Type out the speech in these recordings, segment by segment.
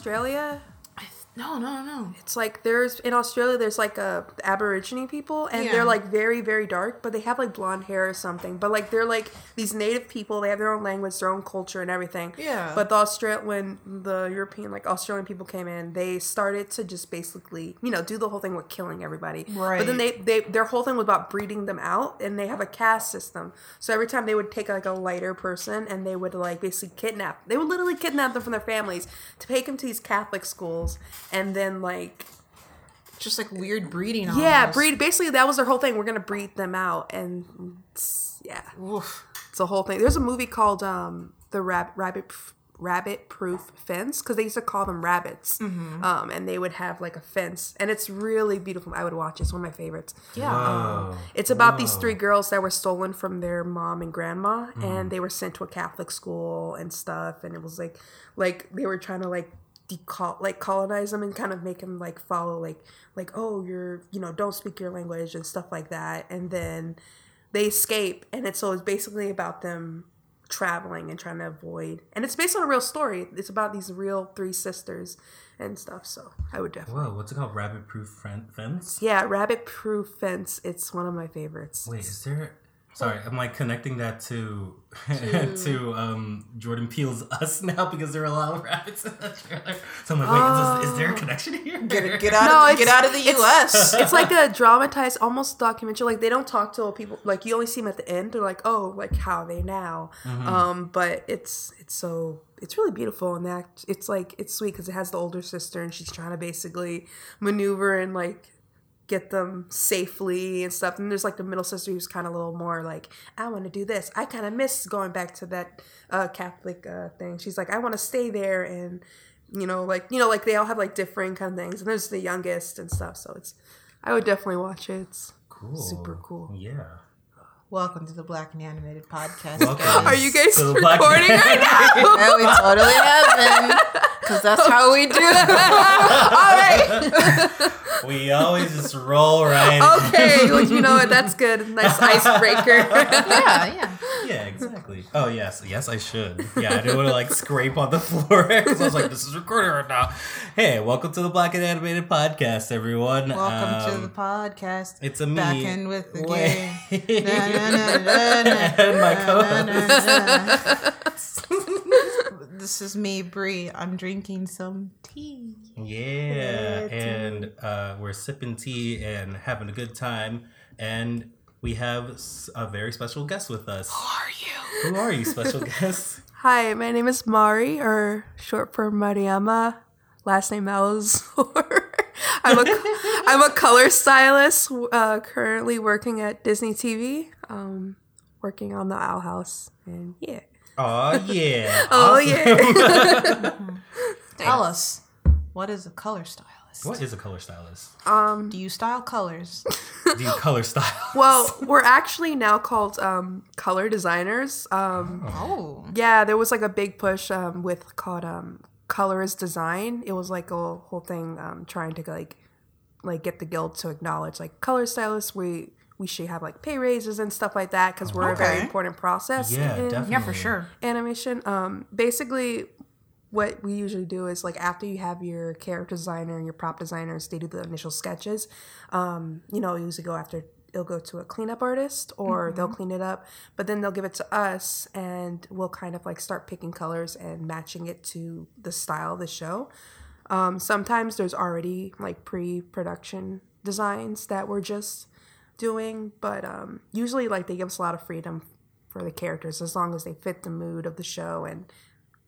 Australia? Oh, no, no, no. It's like there's in Australia there's like a Aborigine people and Yeah. they're like very very dark, but they have like blonde hair or something. But like they're like these native people. They have their own language, their own culture, and everything. Yeah. But the Australian when the European like Australian people came in, they started to just basically you know do the whole thing with killing everybody. Right. But then they they their whole thing was about breeding them out, and they have a caste system. So every time they would take like a lighter person and they would like basically kidnap. They would literally kidnap them from their families to take them to these Catholic schools, and then like Just like weird breeding. yeah, breed. Basically, that was their whole thing. We're gonna breed them out, and it's, yeah, Oof. it's a whole thing. There's a movie called um, the Rab- Rabbit Rabbit Proof Fence because they used to call them rabbits, Mm-hmm. um, and they would have like a fence, and it's really beautiful. I would watch it. It's one of my favorites. Yeah. Whoa. It's about these three girls that were stolen from their mom and grandma, Mm-hmm. and they were sent to a Catholic school and stuff. And it was like, like they were trying to like decol like colonize them and kind of make them like follow like like oh you're you know don't speak your language and stuff like that. And then they escape, and it's so it's basically about them traveling and trying to avoid. And it's based on a real story. It's about these real three sisters and stuff. So I would definitely. Whoa, what's it called? Rabbit proof fence? Yeah, rabbit proof fence. It's one of my favorites. Wait, is there? Sorry, I'm like connecting that to to, um, Jordan Peele's Us now because there are a lot of rabbits in that trailer. So I'm like, wait, is, this, is there a connection here? Get, get out No, of get it's- out of the U.S. it's like a dramatized, almost documentary. Like they don't talk to people. Like you only see them at the end. They're like, oh, like how are they now? Um, but it's it's so it's really beautiful and that it's like it's sweet because it has the older sister and she's trying to basically maneuver and like get them safely and stuff. And there's like the middle sister who's kind of a little more like, I want to do this. I kind of miss going back to that uh, Catholic uh, thing. She's like, I want to stay there and you know, like you know, like they all have like different kind of things. And there's the youngest and stuff. So it's, I would definitely watch it. It's Cool. Super cool. Yeah. Welcome to the Black and Animated Podcast. Guys. Are you guys So black- recording right now? Yeah, we totally have been. Because that's how we do it. all right. We always just roll right. Okay. Well, you know what? That's good. Nice icebreaker. yeah, yeah. Yeah, exactly. Oh yes, yes, I should. Yeah, I didn't want to like scrape on the floor because I was like, "This is recording right now." Hey, welcome to the Black and Animated Podcast, everyone. Welcome to Um, the podcast. It's a me. Back in with the Wait. game. Na, na, na, na, na, and my na, co-host. Na, na. This is me, Bree. I'm drinking some tea. Yeah, Yeah, and uh, we're sipping tea and having a good time, and we have a very special guest with us. Who are you? Who are you, special guest? Hi, my name is Mari, or short for Mariama. Last name Malazor. I'm a I'm a color stylist. Uh, currently working at Disney TV. Um, working on the Owl House, and yeah. Oh yeah. Oh yeah. Tell us, what is a color stylist? What is a color stylist? um. Do you style colors? Do you color style? Well, we're actually now called um, color designers. Um, Oh. yeah, there was like a big push um, with called um, color is design. It was like a whole thing um, trying to like like get the guild to acknowledge like color stylists. We we should have like pay raises and stuff like that because we're a very important process. Yeah, in definitely. Yeah, for sure. Animation. Um, basically, what we usually do is like after you have your character designer and your prop designers, they do the initial sketches. Um, you know, usually go after it'll go to a cleanup artist or they'll clean it up, but then they'll give it to us and we'll kind of like start picking colors and matching it to the style of the show. Um, sometimes there's already like pre-production designs that we're just doing, but um, usually like they give us a lot of freedom for the characters as long as they fit the mood of the show and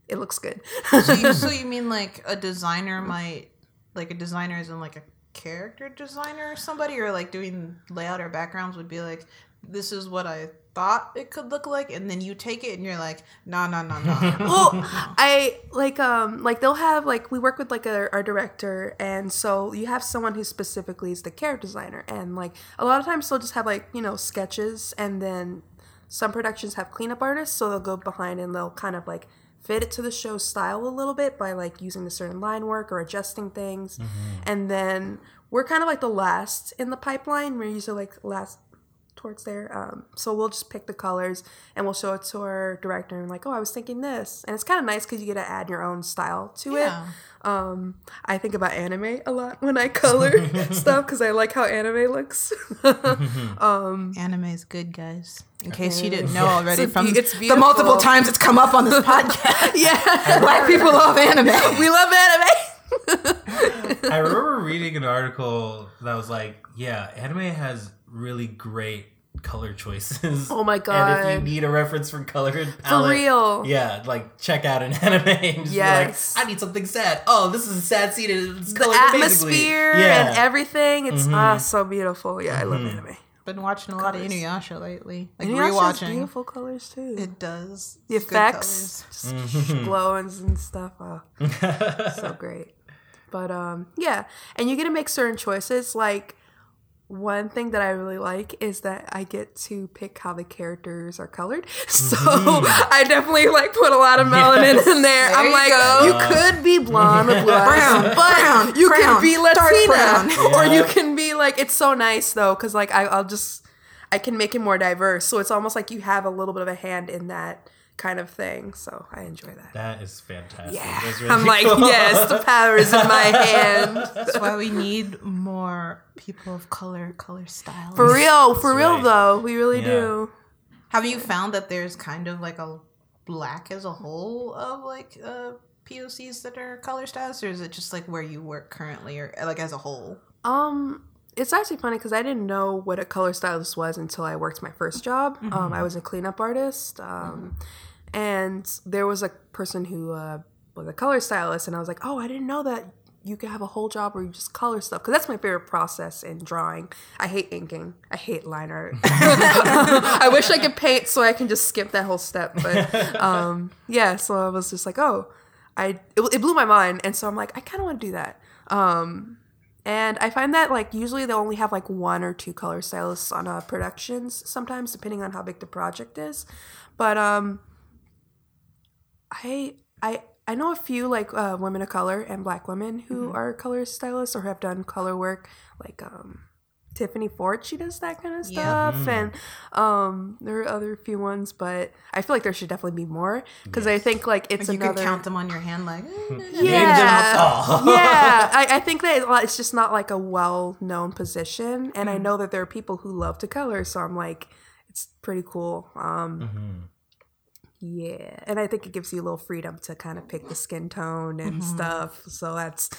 it looks good. So you, so you mean like a designer might, like a designer is in like a character designer or somebody, or like doing layout or backgrounds would be like, this is what I thought it could look like, and then you take it and you're like, no, no, no, no. well, I like um like they'll have like we work with like a, our director and so you have someone who specifically is the character designer and like a lot of times they'll just have like you know sketches and then some productions have cleanup artists so they'll go behind and they'll kind of like fit it to the show style a little bit by like using a certain line work or adjusting things. And then we're kind of like the last in the pipeline. We're usually like last towards there. Um, so we'll just pick the colors and we'll show it to our director and like, oh, I was thinking this, and it's kind of nice because you get to add your own style to Yeah. it. Um, I think about anime a lot when I color stuff because I like how anime looks. Anime is good, guys. In case you didn't know already It's from be- it's the multiple times it's come up on this podcast. yeah, Black people love anime. we love anime. I remember reading an article that was like, yeah, anime has really great color choices. Oh my god! And if you need a reference for color and For real. yeah, like check out an anime and just Yes. be like, I need something sad. Oh, this is a sad scene and it's the colored amazingly. atmosphere Yeah. and everything. It's ah so beautiful. Yeah, I love Mm-hmm. anime. Been watching a lot of Inuyasha lately. Like And Inuyasha has rewatching. beautiful colors too. It does. the effects, colors. just glowings and stuff. Oh, so great. But um, yeah, and you get to make certain choices. Like one thing that I really like is that I get to pick how the characters are colored. So mm-hmm. I definitely like put a lot of melanin Yes. in there. I'm you like, go. you could be blonde with blue Brown, but brown, you brown, can be Latina, brown. or you can be like. It's so nice though, because like I, I'll just I can make it more diverse. So it's almost like you have a little bit of a hand in that kind of thing. So I enjoy that. That is fantastic. Yeah. That's really I'm like, cool. yes, the power is in my hand. That's why we need more people of color, color styles. For real, for That's real right. though. We really Yeah. do. Have you found that there's kind of like a black as a whole of like uh, POCs that are color styles, or is it just like where you work currently, or like as a whole? Um, it's actually funny because I didn't know what a color stylist was until I worked my first job. Um, I was a cleanup artist. Um, and there was a person who uh, was a color stylist, and I was like, oh, I didn't know that you could have a whole job where you just color stuff because that's my favorite process in drawing. I hate inking. I hate line art. I wish I could paint so I can just skip that whole step. But um, yeah, so I was just like, oh, I it, it blew my mind, and so I'm like, I kind of want to do that. And I find that like usually they'll only have like one or two color stylists on uh, productions sometimes, depending on how big the project is. But um, I I I know a few like uh, women of color and black women who are color stylists or have done color work, like um, Tiffany Ford. She does that kind of Yeah. stuff, and um, there are other few ones, but I feel like there should definitely be more because I think like it's Like you another could count them on your hand, like eh, yeah, Oh. yeah. I, I think that it's just not like a well-known position, and I know that there are people who love to color, so I'm like, it's pretty cool. Um, Mhm. yeah, and I think it gives you a little freedom to kind of pick the skin tone and stuff. So that's,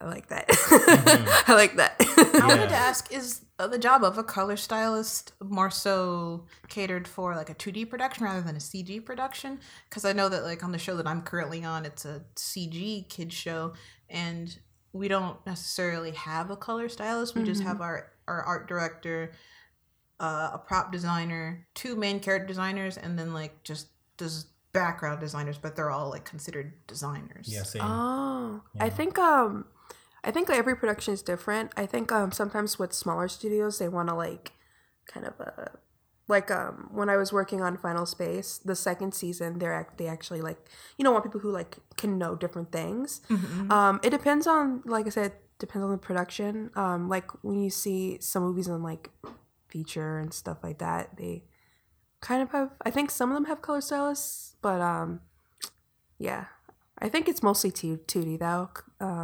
I like that. I like that. I wanted to ask: Is uh, the job of a color stylist more so catered for like a two D production rather than a CG production? Because I know that like on the show that I'm currently on, it's a CG kid show, and we don't necessarily have a color stylist. We just have our our art director, uh, a prop designer, two main character designers, and then like just does background designers, but they're all like considered designers. Yeah, same. Oh, I think um, I think every production is different. I think um sometimes with smaller studios they want to like kind of uh like um when I was working on Final Space the second season they're act- they actually like you know want people who like can know different things. Um, it depends on like I said depends on the production. Um, like when you see some movies on like feature and stuff like that they kind of have I think some of them have color stylists, but um yeah. I think it's mostly two 2D though,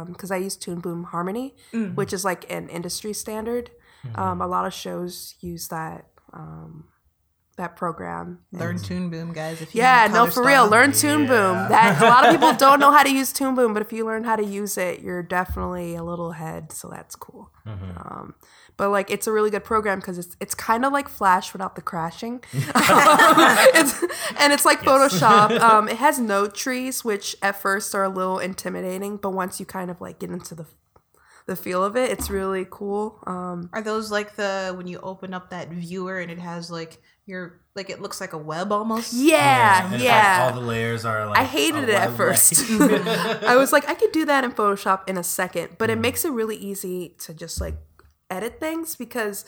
because I use Toon Boom Harmony, which is like an industry standard. Um, a lot of shows use that um, that program. Learn Toon Boom, guys. If you Yeah, no, for style. real. Learn Toon Yeah. Boom. That a lot of people don't know how to use Toon Boom, but if you learn how to use it, you're definitely a little ahead. So that's cool. Um, but like, it's a really good program because it's it's kind of like Flash without the crashing. it's, and it's like Photoshop. Um, it has node trees, which at first are a little intimidating, but once you kind of like get into the the feel of it, it's really cool. Um, Are those like the when you open up that viewer and it has like your like it looks like a web almost? yeah, and yeah. like all the layers are like. I hated a it at first. I was like, I could do that in Photoshop in a second, but it makes it really easy to just like edit things because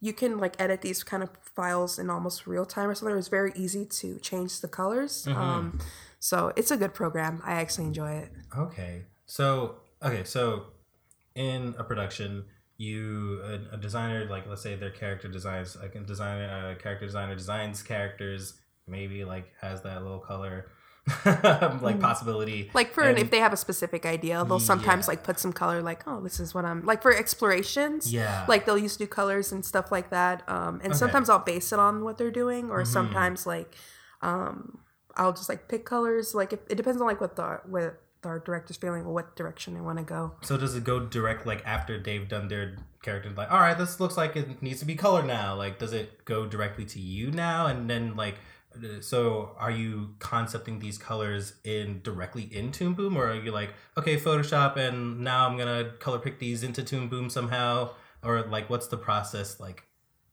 you can like edit these kind of files in almost real time or something. It's very easy to change the colors. Um, so it's a good program. I actually enjoy it. Okay. So okay, so in a production, you a, a designer like let's say their character designs like a designer a character designer designs characters maybe like has that little color like possibility Like for And- if they have a specific idea, they'll sometimes Yeah. like put some color, like oh, this is what I'm like for explorations. Yeah. like they'll use new colors and stuff like that. Um, and Okay. sometimes I'll base it on what they're doing, or Mhm. sometimes like um, I'll just like pick colors. Like it, it depends on like what the what art director's feeling or what direction they want to go. So does it go direct like after they've done their character like all right this looks like it needs to be colored now like does it go directly to you now and then like so are you concepting these colors in directly in Toon Boom or are you like okay Photoshop and now I'm gonna color pick these into Toon Boom somehow or like what's the process like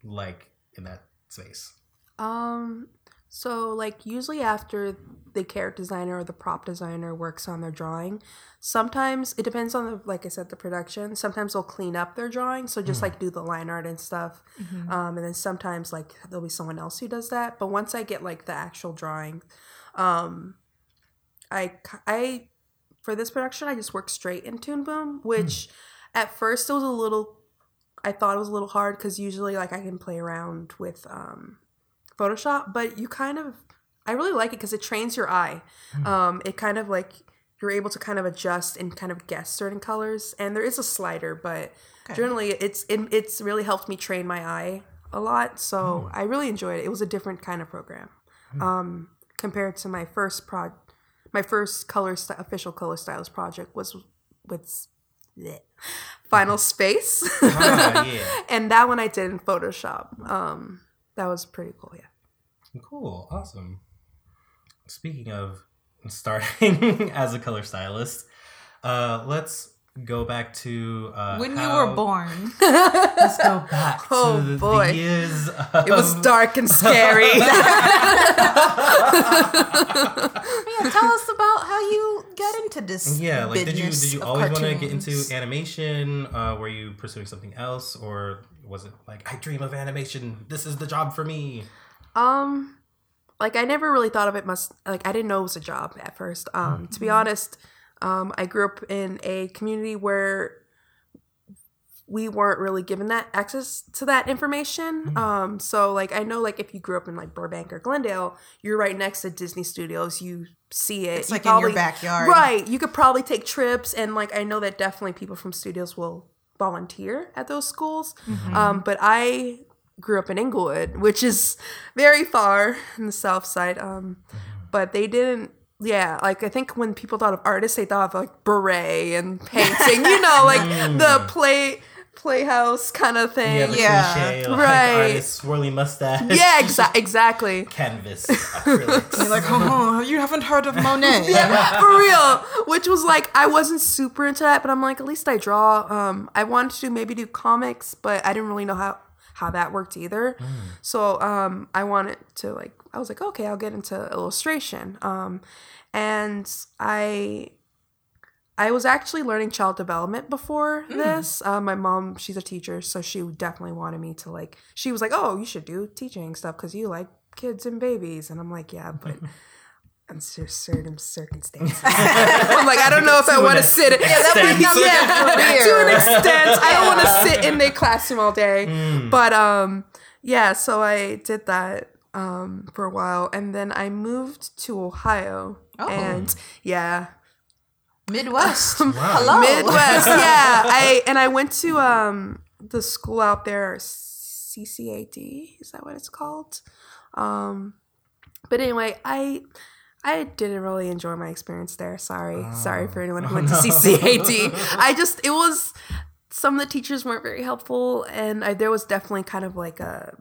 like in that space Um, so like usually after the character designer or the prop designer works on their drawing, sometimes it depends on the like I said the production. Sometimes they'll clean up their drawing, so just like do the line art and stuff. Um, and then sometimes like there'll be someone else who does that. But once I get like the actual drawing, um, I I for this production I just worked straight in Toon Boom, which at first it was a little. I thought it was a little hard because usually like I can play around with um, Photoshop, but you kind of I really like it because it trains your eye. Um, it kind of like you're able to kind of adjust and kind of guess certain colors, and there is a slider, but Okay. generally it's it, it's really helped me train my eye a lot. So I really enjoyed it. It was a different kind of program um, compared to my first prod. My first color st- official color stylist project was with bleh, Final Space, ah, yeah and that one I did in Photoshop. Um, that was pretty cool. Yeah. Cool, awesome. Speaking of starting as a color stylist, uh, let's go back to uh, when you were born. Let's go back Oh, to the, boy. the years. Of, It was dark and scary. Yeah, tell us about how you got into this. Yeah, like did you did you of always want to get into animation? Uh, were you pursuing something else, or was it like I dream of animation? This is the job for me. Um, like I never really thought of it must like I didn't know it was a job at first. Um, to be honest, um, I grew up in a community where we weren't really given that access to that information. Um, so like I know like if you grew up in like Burbank or Glendale, you're right next to Disney Studios. You see it. It's You like in your backyard. Right. You could probably take trips and like I know that definitely people from studios will volunteer at those schools. Mm-hmm. Um, but I grew up in Inglewood, which is very far in the south side. Um, but they didn't yeah, like I think when people thought of artists, they thought of like beret and painting, you know, like the play playhouse kind of thing. Yeah, the Yeah. cliche, like, Right. artist, swirly mustache. Yeah, exa- exactly. Canvas acrylics. You're like, oh, you haven't heard of Monet. yeah, For real. Which was like I wasn't super into that, but I'm like, at least I draw. Um I wanted to maybe do comics, but I didn't really know how how that worked either. So um I wanted to like I was like, okay, I'll get into illustration. Um and I I was actually learning child development before this. Uh, my mom, she's a teacher, so she definitely wanted me to like. She was like, "Oh, you should do teaching stuff because you like kids and babies." And I'm like, "Yeah, but under certain circumstances, I'm like, I don't know if I want to sit. In, yeah, extent. yeah, to an extent, I don't want to sit in the classroom all day. Mm. But um, yeah, so I did that um for a while, and then I moved to Ohio, Oh. and yeah, Midwest. Wow. Hello. Midwest. yeah, I and I went to um the school out there, CCAD. Is that what it's called? Um, but anyway, I I didn't really enjoy my experience there. Sorry, sorry for anyone who Oh, went no. to CCAD. I just it was some of the teachers weren't very helpful, and I, there was definitely kind of like a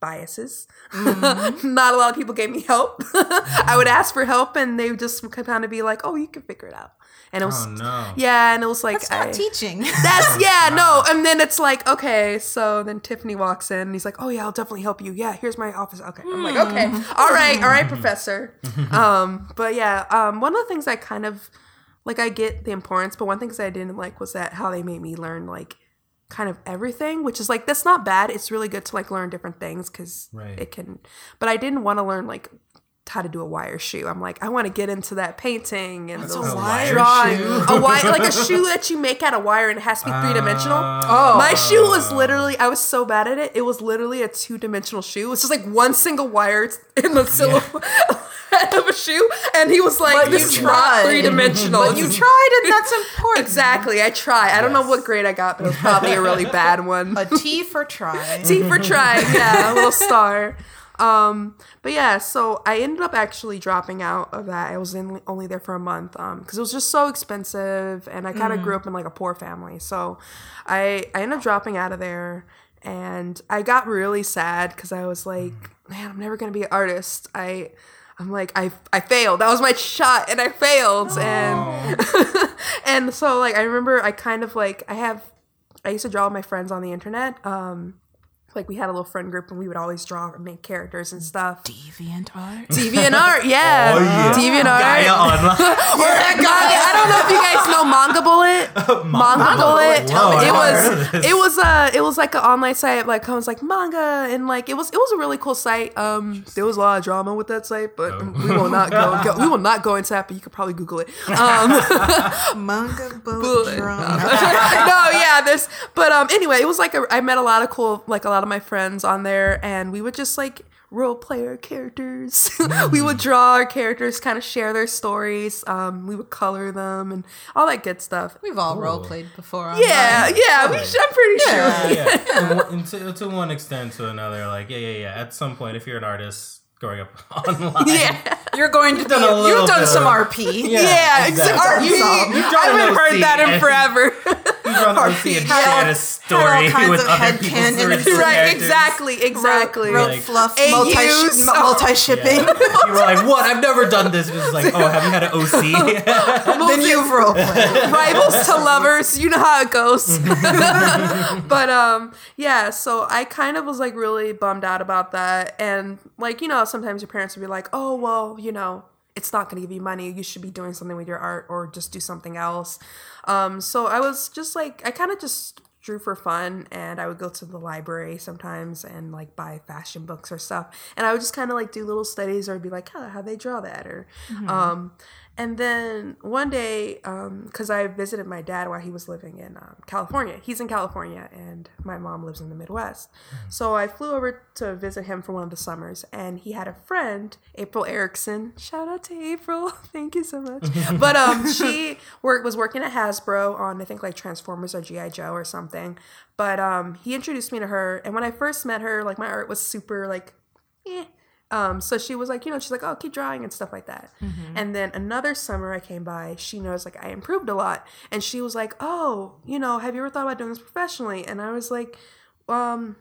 biases. Mm-hmm. Not a lot of people gave me help. I would mm-hmm. ask for help, and they would just kind of be like, "Oh, you can figure it out." And it was Oh no. yeah, and it was like That's not I- teaching. that's yeah, no. And then it's like, okay, so then Tiffany walks in and he's like, Oh yeah, I'll definitely help you. Yeah, here's my office. Okay. I'm like, okay. Mm. All right, all right, mm-hmm. professor. Um, but yeah, um, one of the things I kind of like I get the importance, but one thing I didn't like was that how they made me learn like kind of everything, which is like that's not bad. It's really good to like learn different things because Right. it can but I didn't want to learn like how to do a wire shoe. I'm like, I want to get into that painting and those a wire drawing, shoe? a wire like a shoe that you make out of wire and it has to be three dimensional. Oh. My shoe was literally, I was so bad at it. It was literally a two dimensional shoe. It's just like one single wire in the silhouette of a shoe, and he was like, But you "This is not tried. three dimensional." But you tried, and that's important. Exactly, I try. I don't know what grade I got, but it was probably a really bad one. A T for try. T for trying, yeah, a little star. Um, but yeah, so I ended up actually dropping out of that. I was in, only there for a month um, because it was just so expensive, and I kind of mm-hmm. grew up in like a poor family. So I I ended up dropping out of there, and I got really sad because I was like, mm. man, I'm never gonna be an artist. I I'm like I I failed. That was my shot, and I failed, and and so like I remember I kind of like I have I used to draw with my friends on the internet. Um, like we had a little friend group and we would always draw and make characters and stuff. Deviant art. DeviantArt, yeah. Oh, yeah. DeviantArt. Gaia Online. Or Gaia. I don't know if you guys know Manga Bullet. Manga Bullet. Whoa, it was never heard of this. it was uh it was like an online site like comes like manga and like it was it was a really cool site. Um there was a lot of drama with that site, but Oh. we will not go, go we will not go into that, but you could probably Google it. Um Manga boat Bullet. drum. no, yeah, this but um anyway, it was like a, I met a lot of cool like a lot of my friends on there and we would just like role play our characters. we would draw our characters, kind of share their stories. Um we would color them and all that good stuff. We've all Cool. role played before. Yeah, online. yeah, we should, I'm pretty sure. yeah, yeah. And to, to one extent to another, like yeah, yeah, yeah. At some point, if you're an artist growing up online, Yeah. You're going to be. done a You've done some of- RP. Yeah, exactly. exactly. You saw- you I haven't heard that in forever. You draw an OC and Had all- shared a had story kinds with of other people's original right, characters. exactly, exactly. Wrote Like- fluff, AUs. multi multi shipping. Yeah. you were like, "What? I've never done this." It was like, "Oh, have you had an OC?" then you've role played. rivals to lovers you know how it goes but um yeah so i kind of was like really bummed out about that and like you know sometimes your parents would be like oh well you know it's not going to give you money you should be doing something with your art or just do something else um so i was just like i kind of just drew for fun and i would go to the library sometimes and like buy fashion books or stuff. And i would just kind of like do little studies or be like huh, how they draw that? or um and then one day, because I visited my dad while he was living in um, California. He's in California, and my mom lives in the Midwest. So I flew over to visit him for one of the summers, and he had a friend, April Erickson. Shout out to April, thank you so much. but um, she work was working at Hasbro on I think like Transformers or GI Joe or something. But um, he introduced me to her, and when I first met her, like my art was super like, eh. Um, so she was like, you know, she's like, oh, keep drawing and stuff like that. And then another summer I came by, she knows like I improved a lot. And she was like, oh, you know, have you ever thought about doing this professionally? And I was like, um,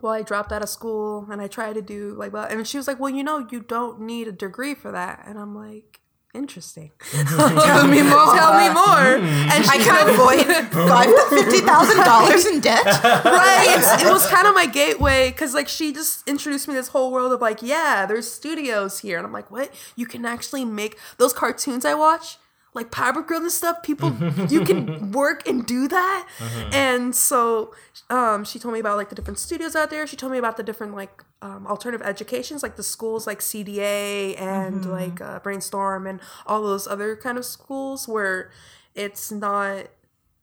well, I dropped out of school and I tried to do like, blah. and she was like, well, you know, you don't need a degree for that. And I'm like, interesting. Tell me more. Tell me more. Hmm. And I she can avoid five fifty thousand dollars in debt. right it was kind of my gateway because like she just introduced me to this whole world of like yeah there's studios here and i'm like what you can actually make those cartoons i watch like Power Girl and stuff, people you can work and do that. And so um, she told me about like the different studios out there. She told me about the different like um, alternative educations, like the schools like CDA and like uh, Brainstorm and all those other kind of schools where it's not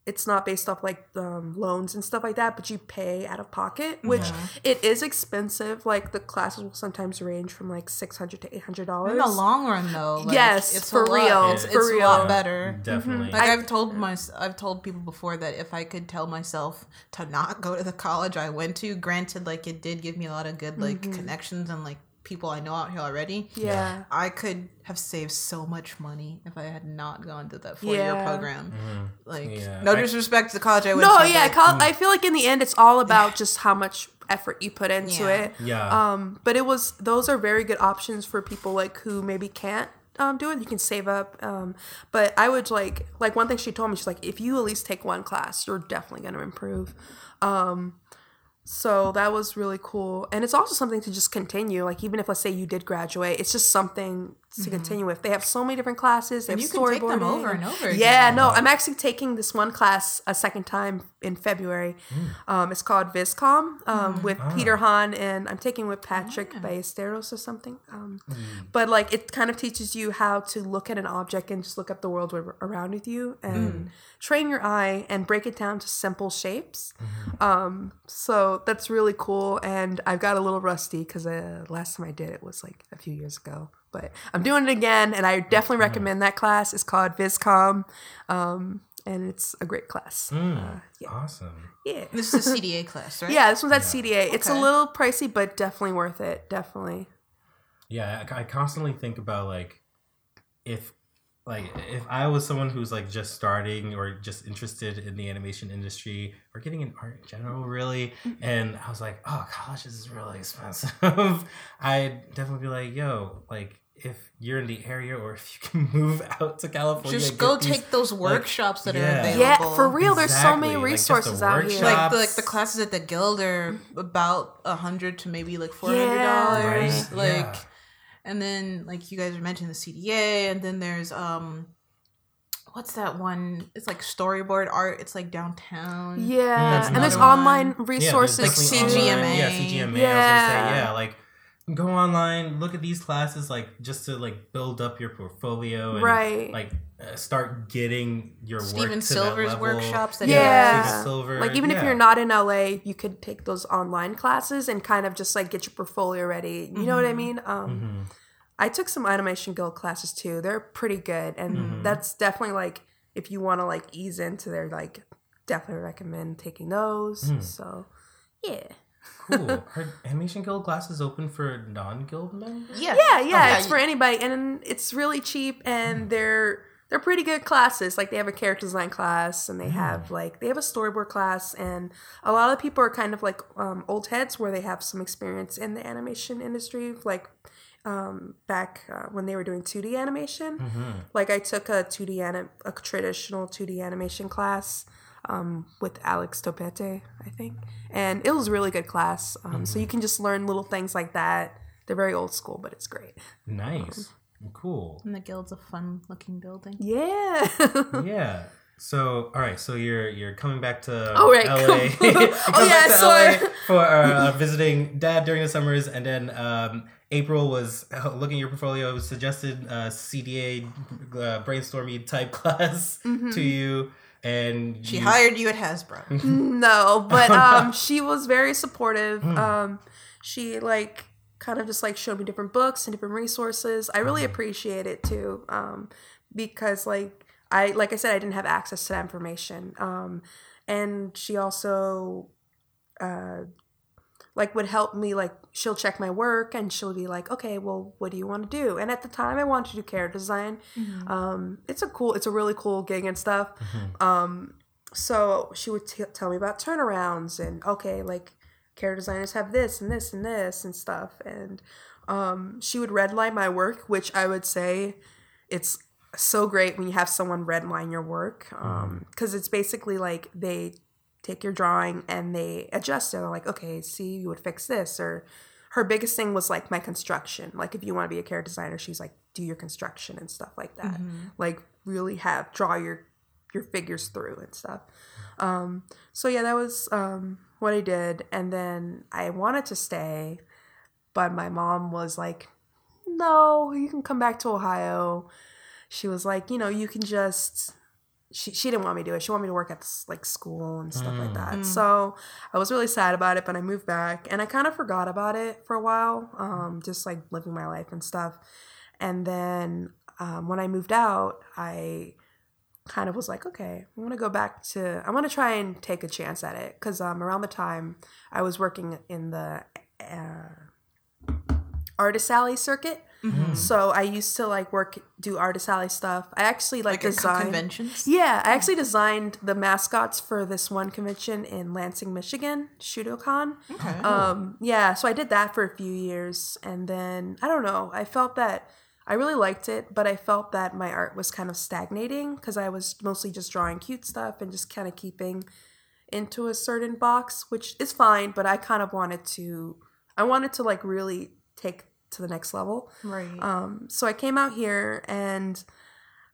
it's not based off like um, loans and stuff like that, but you pay out of pocket, mm-hmm. which it is expensive. Like the classes will sometimes range from like six hundred to eight hundred dollars. In the long run, though, like, Yes, it's for a lot- real, It's, for it's a real. lot better. Mm-hmm. Mm-hmm. Definitely. Like I, have told my, I've told people before that if I could tell myself to not go to the college I went to, granted, like it did give me a lot of good like connections and like people I know out here already. Yeah. I could have saved so much money if I had not gone to that four year Yeah. program. Like, Yeah. no I- disrespect to the college I went No, to. yeah, but- col- I feel like in the end, it's all about just how much effort you put into Yeah. it. Yeah. Um, but it was those are very good options for people like who maybe can't um, do it. You can save up. Um, but I would like like one thing she told me. She's like, if you at least take one class, you're definitely gonna improve. Um, so that was really cool, and it's also something to just continue. Like even if let's say you did graduate, it's just something to continue with. They have so many different classes. They And you can take them over and over again. Yeah, no, I'm actually taking this one class a second time in February. Um, it's called Viscom um, with Peter Han, and I'm taking with Patrick Ballesteros or something. Um, But like, it kind of teaches you how to look at an object and just look at the world around with you and train your eye and break it down to simple shapes. Um, so that's really cool, and I've got a little rusty because uh, last time I did it was like a few years ago. But I'm doing it again, and I definitely recommend that class. It's called Viscom, um, and it's a great class. Uh, yeah, Awesome. yeah, This is a CDA class, right? yeah. This one's at CDA. It's a little pricey, but definitely worth it. Definitely. Yeah, I, I constantly think about like if like if I was someone who's like just starting or just interested in the animation industry or getting in art in general, really, mm-hmm. and I was like, oh, college is really expensive. I'd definitely be like, yo, like if you're in the area or if you can move out to California, Just go these- take those workshops that yeah. are available. Yeah, for real. There's so many Exactly, like, resources the out here. Like the, like the classes at the guild are about a hundred to maybe like four hundred Yeah. dollars. Right, Like, yeah. And then like you guys were mentioning the CDA, and then there's um, what's that one? It's like storyboard art. It's like downtown. Yeah, That's and there's one. online Yeah, there's resources. Like. CGMA. online- Yeah, CGMA. I was gonna Yeah. say, yeah, like go online, look at these classes, like just to like build up your portfolio, and, Right. Like uh, start getting your work Stephen to Silver's that level. workshops that Yeah. Stephen Silver. Like even if you're not in LA, you could take those online classes and kind of just like get your portfolio ready. You know what I mean? Um, Mhm. I took some animation guild classes too. They're pretty good, and Mhm. that's definitely like if you want to like ease into their like, definitely recommend taking those. Mm. So, yeah, cool. Are animation guild classes open for non-guild members? Yeah, yeah, yeah. Okay. It's for anybody, and it's really cheap, and they're they're pretty good classes. Like they have a character design class, and they have like they have a storyboard class, and a lot of people are kind of like um, old heads where they have some experience in the animation industry, like um, back uh, when they were doing 2D animation. Mm-hmm. Like I took a 2D anim- a traditional 2D animation class um, with Alex Topete, I think, and it was a really good class. Um, So you can just learn little things like that. They're very old school, but it's great. Nice. Cool. And the guild's a fun looking building. Yeah. Yeah. So, all right. So you're you're coming back to Oh, right. LA. Cool. You're coming Oh, yeah, back to sorry. LA for uh, visiting dad during the summers, and then um, April was uh, looking at your portfolio, suggested uh, CDA uh, brainstormy type class Mm-hmm. to you, and She you, hired you at Hasbro. no, but um, she was very supportive. Um, she like kind of just like showed me different books and different resources. I really appreciate it too, um, because like I like I said, I didn't have access to that information. Um, and she also uh, like would help me like she'll check my work and she'll be like okay well what do you want to do? And at the time i wanted to do character design. Um, it's a cool it's a really cool gig and stuff. Um, so she would t- tell me about turnarounds and okay like character designers have this and this and this and stuff. And um, she would redline my work which i would say it's so great when you have someone redline your work because it's basically like they take your drawing and they adjust it. They're like okay see you would fix this or her biggest thing was like my construction. Like if you want to be a character designer she's like do your construction and stuff like that. Like really have draw your your figures through and stuff. Um so yeah that was um what i did. And then i wanted to stay but my mom was like no you can come back to ohio. She was like you know you can just she, she didn't want me to do it she wanted me to work at this, like school and stuff like that so i was really sad about it but i moved back and i kind of forgot about it for a while um just like living my life and stuff and then um, when i moved out i kind of was like, okay, I want to go back to, I want to try and take a chance at it. Because um, around the time I was working in the uh, Artist Alley circuit. So I used to like work, do Artist Alley stuff. I actually like, Like at design. conventions. Yeah, I actually designed the mascots for this one convention in Lansing, Michigan, Shuto Con. Okay. Um, yeah, so I did that for a few years, and then I don't know. I felt that I really liked it, but I felt that my art was kind of stagnating because I was mostly just drawing cute stuff and just kind of keeping into a certain box, which is fine. But I kind of wanted to, I wanted to like really take to the next level. Right. Um, so I came out here, and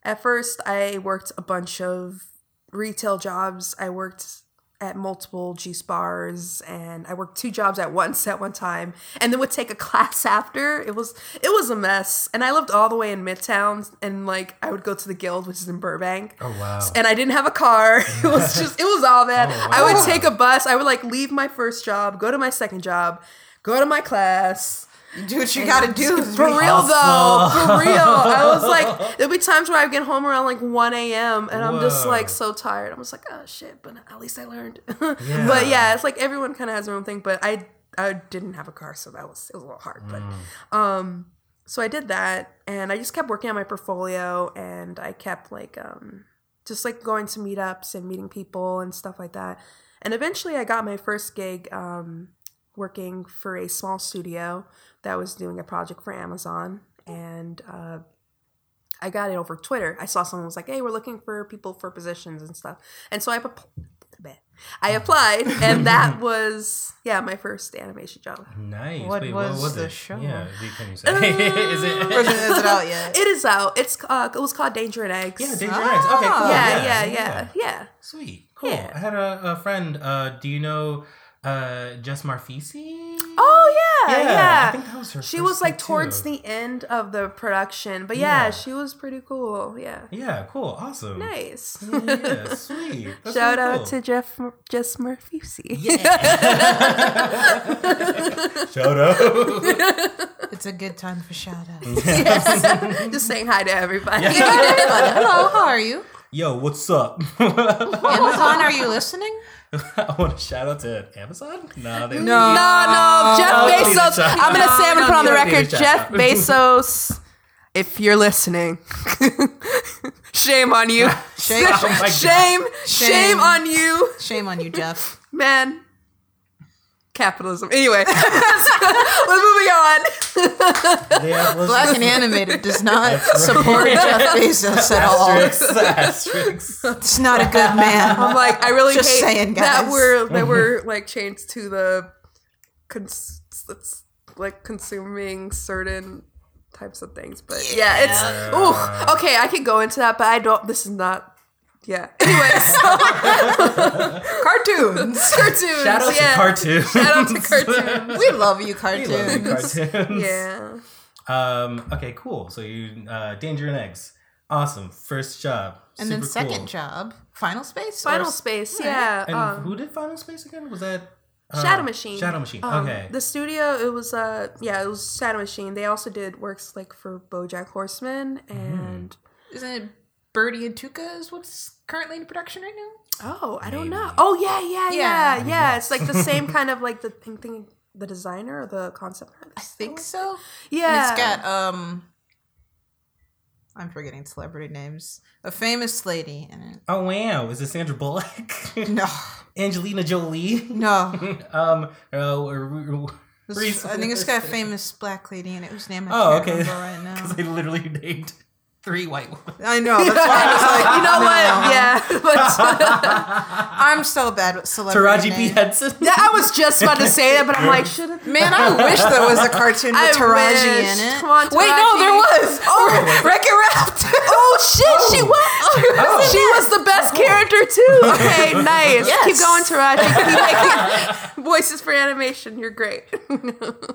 at first I worked a bunch of retail jobs. I worked at multiple juice bars, and I worked two jobs at once at one time, and then would take a class after. It was it was a mess, and I lived all the way in Midtown, and like I would go to the Guild, which is in Burbank. Oh wow. And I didn't have a car. It was just, it was all bad. Oh, I would take a bus. I would like leave my first job, go to my second job, go to my class, do what you gotta do. for real though, for real. I was like, there'll be times where I get home around like 1 a.m. and I'm just like so tired. I'm just like, oh shit, but at least I learned. Yeah. But yeah, it's like everyone kind of has their own thing. But I I didn't have a car, so that was it was a little hard. Mm. But um, so I did that, and I just kept working on my portfolio, and I kept like um, just like going to meetups and meeting people and stuff like that. And eventually, I got my first gig um, working for a small studio that was doing a project for Amazon, and uh, I got it over Twitter. I saw someone was like, "Hey, we're looking for people for positions and stuff," and so I app- I applied, and that was yeah my first animation job. Nice. What Wait, was what was the it? show? Yeah, you can say. is is it, is it out yet? It is out. It's uh, it was called Danger and Eggs. Yeah, Danger Eggs. Okay, cool. yeah, yeah, yeah, yeah. Sweet. Cool. Yeah. I had a, a friend. Uh, do you know uh, Jess Marfisi? Oh yeah, yeah. I think that was her. she first was like gig, towards too. the end of the production, but yeah, Yeah. she was pretty cool. Yeah, Yeah, cool. Awesome. nice. Yeah, yeah, sweet. That's Shout really out cool. to Jeff Jess Murphy. Shout out. It's a good time for shout out. Just saying hi to everybody. Hello, how are you? Yo, what's up? Amazon, are you listening? I want to shout out to Amazon. No, they No, no, Jeff Bezos. shout I'm gonna say I'm gonna put on the You don't need record. Jeff. Bezos, if you're listening, shame on you. Shame, Oh shame, shame, Shame. on you, shame on you, Jeff. man. Capitalism. Anyway, we're moving on. Yeah, Black and animated does not right. support Jeff Bezos at all. Asterisks, asterisks. It's not a good man. I'm like, I really Just hate saying, that guys. we're that we're like chained to the, cons- it's like consuming certain types of things. But yeah, it's ooh okay. I can go into that, but I don't. This is not. Yeah. Anyway, so Cartoons. cartoons. Shout out yeah. to cartoons. Shout out to cartoons. We love you, We cartoons. love you, cartoons. Yeah. Um. Okay. Cool. So you, uh, Danger and Eggs. Awesome. First job. And then second cool. job, Final Space. Final s- Space. Alright. Yeah. And um, who did Final Space again? Was that uh, Shadow Machine. Shadow Machine. Um, okay. The studio, it was uh yeah, it was Shadow Machine. They also did works like for BoJack Horseman and Isn't it Bertie and Tuca is what's currently in production right now? oh, I don't know. Oh yeah, yeah, yeah, Yeah. yeah. It's like the same kind of like the thing, thing the designer or the concept artist. I think so. And Yeah. it's got um I'm forgetting celebrity names. A famous lady in it. oh wow. Is it Sandra Bullock? No. Angelina Jolie. No. um. Uh, This- I think it's got a famous black lady in it whose name I Oh, can't okay. remember right now. Because they literally named three white women. I know. That's why I was like, you know what? Yeah. But I'm so bad with celebrity Taraji P names. Henson. yeah, I was just about to say that, but I'm like, should it? Man, I wish there was a cartoon with I Taraji wish. in it. Come on, Wait, no, there was. Oh, Wreck It Ralph. Oh shit, she was. Oh. She was the best character too. Okay, nice. Yes. Keep going, Taraji. Keep making voices for animation. You're great.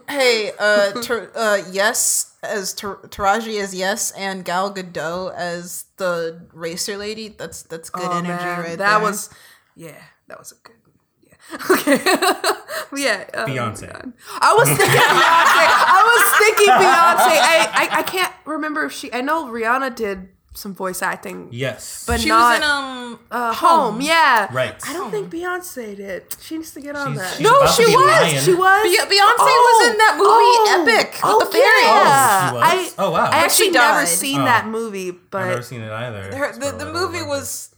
hey, uh, Tar- uh, yes, as Tar- Taraji as yes, and Gal Gadot as the racer lady. That's that's good Oh, energy man, right that there. was, yeah, that was a good. Yeah. Okay. yeah. my Beyonce. I was thinking Beyonce. I was thinking Beyonce. I, I I can't remember if she. I know Rihanna did some voice acting, Yes. but She not was in um. uh, home. Yeah. Right. I don't think Beyonce did. She needs to get on She's- that. she's no, she was. Lion. She was. Be- Beyonce Oh, was in that movie oh, Epic with oh, the fairies. Yeah. Oh, she was? I, Oh, wow. I But actually never seen Oh. that movie, but I've never seen it either. Her, the the movie was.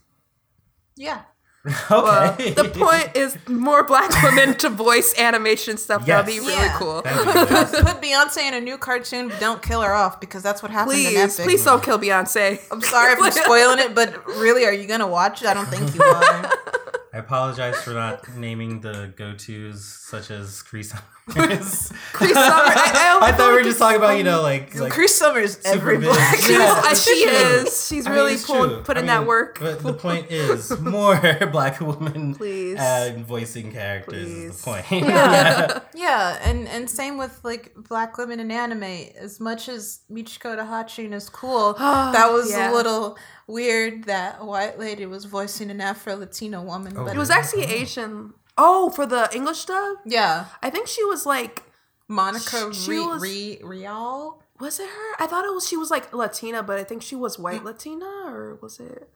Yeah. okay. the point is more black women to voice animation stuff. That'd be really Yeah. cool. Be. Put Beyonce in a new cartoon, but don't kill her off because that's what happened in Please, Epic. please don't kill Beyonce. I'm sorry if I'm spoiling it, but really, are you gonna watch it? I don't think you are. I apologize for not naming the go-tos such as Cree Summers. I, I, I thought we were just talking about you know like like Chris Summers, every black. She's, Yeah, uh, she is. She's I mean, really it's pulled, put I in that work. But the point is, more black women Please. and voicing characters is the point. Yeah. yeah, and and same with like black women in anime. As much as Michiko Hatchin is cool, that was Yeah. a little weird that a white lady was voicing an Afro Latino woman. Oh, but It was actually Asian. Oh, for the English dub? yeah, I think she was like, Monica She Re- was- Re- Rial. was it her? I thought it was she was like Latina, but I think she was white Latina, or was it?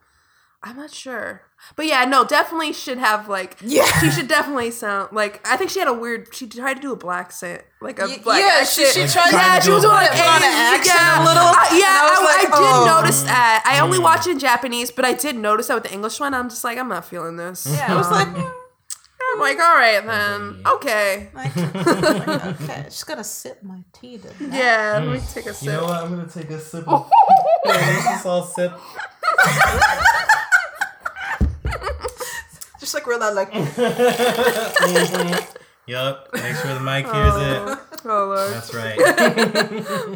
I'm not sure. But yeah, no, definitely should have like. Yeah. she should definitely sound like. I think she had a weird. She tried to do a black accent, like a Y- black yeah, she- she Like, tried- Yeah, to she was doing black an Put on an Asian accent yeah. a little. Uh, yeah, I I, like, I did oh. notice that. I only Mm. watch it in Japanese, but I did notice that with the English one. I'm just like, I'm not feeling this. Yeah, I was like, Um, I'm like, all right then, okay. like, like, okay, just gonna sip my tea. To. Yeah, let me hmm. take a sip. You know what? I'm gonna take a sip of. Wait, let's just all sip. just like we're not like. Mm-hmm. Yup. Make sure the mic hears it. Oh, oh lord. That's right.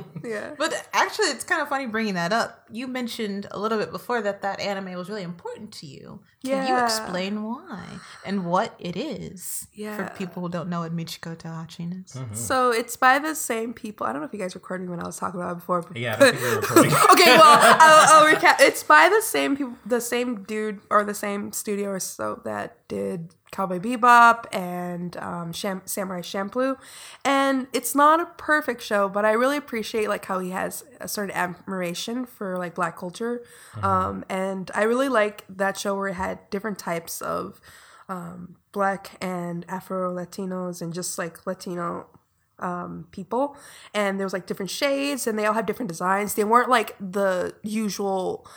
Yeah. But actually, it's kind of funny bringing that up. You mentioned a little bit before that that anime was really important to you. Can you explain why and what it is Yeah. for people who don't know what Michiko to Hatchin is? So it's by the same people. I don't know if you guys recorded me when I was talking about it before. But Yeah, I think we were recording. okay, well, I'll, I'll recap. It's by the same people, the same dude or the same studio or so that did Cowboy Bebop and um, Sham- Samurai Champloo, and it's not a perfect show, but I really appreciate like how he has a certain admiration for like Black culture, um, and I really like that show where it had different types of um, Black and Afro Latinos and just like Latino um, people. And there was like different shades and they all have different designs. They weren't like the usual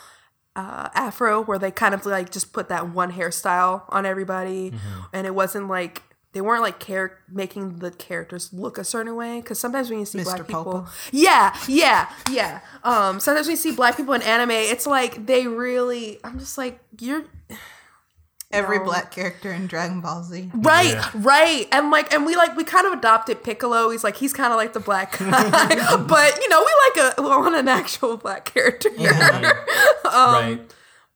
uh, afro where they kind of like just put that one hairstyle on everybody. And it wasn't like they weren't like char- making the characters look a certain way because sometimes when you see Mr. black people Popo. yeah yeah yeah um sometimes we see black people in anime it's like they really i'm just like you're Every No. black character in Dragon Ball Z. Right, Yeah. right. And like and we like we kind of adopted Piccolo. He's like he's kind of like the black guy. but you know, we like a we want an actual black character. right.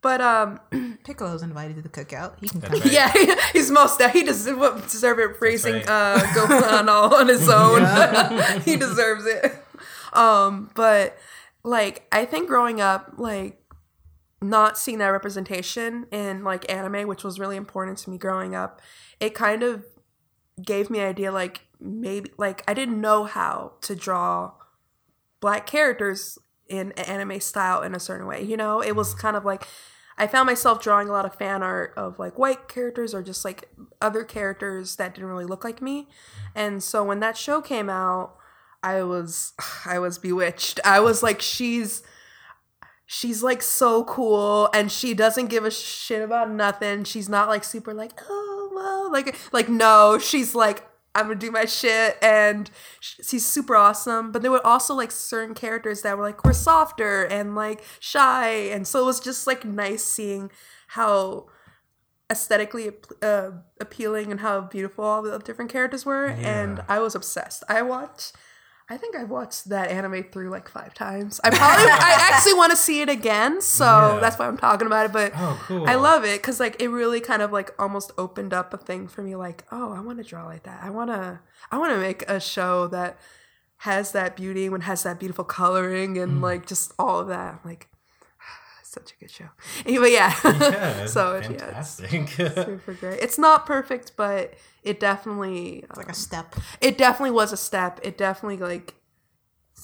But um Piccolo's invited to the cookout. He can come. right. yeah, he's most he does what deserve it racing right. uh go on all on his own. he deserves it. Um but like I think growing up like not seeing that representation in like anime, which was really important to me growing up, it kind of gave me an idea like maybe like I didn't know how to draw black characters in anime style in a certain way. You know, it was kind of like I found myself drawing a lot of fan art of like white characters or just like other characters that didn't really look like me. And so when that show came out, I was I was bewitched. I was like she's she's like so cool and she doesn't give a shit about nothing. She's not like super like, "Oh, well, like like no, she's like I'm gonna do my shit, and sh- she's super awesome. But there were also like certain characters that were like were softer and like shy, and so it was just like nice seeing how aesthetically uh, appealing and how beautiful all the different characters were. And I was obsessed. I watched. I think I've watched that anime through like five times. I probably, I actually want to see it again, so Yeah. that's why I'm talking about it. But Oh, cool. I love it because like it really kind of like almost opened up a thing for me. Like, oh, I want to draw like that. I want to, I want to make a show that has that beauty and has that beautiful coloring and Mm. like just all of that. I'm like, such a good show. Anyway, yeah. Yeah, so it- yeah, it's super great. It's not perfect, but it definitely, It's like a step. it definitely was a step. It definitely like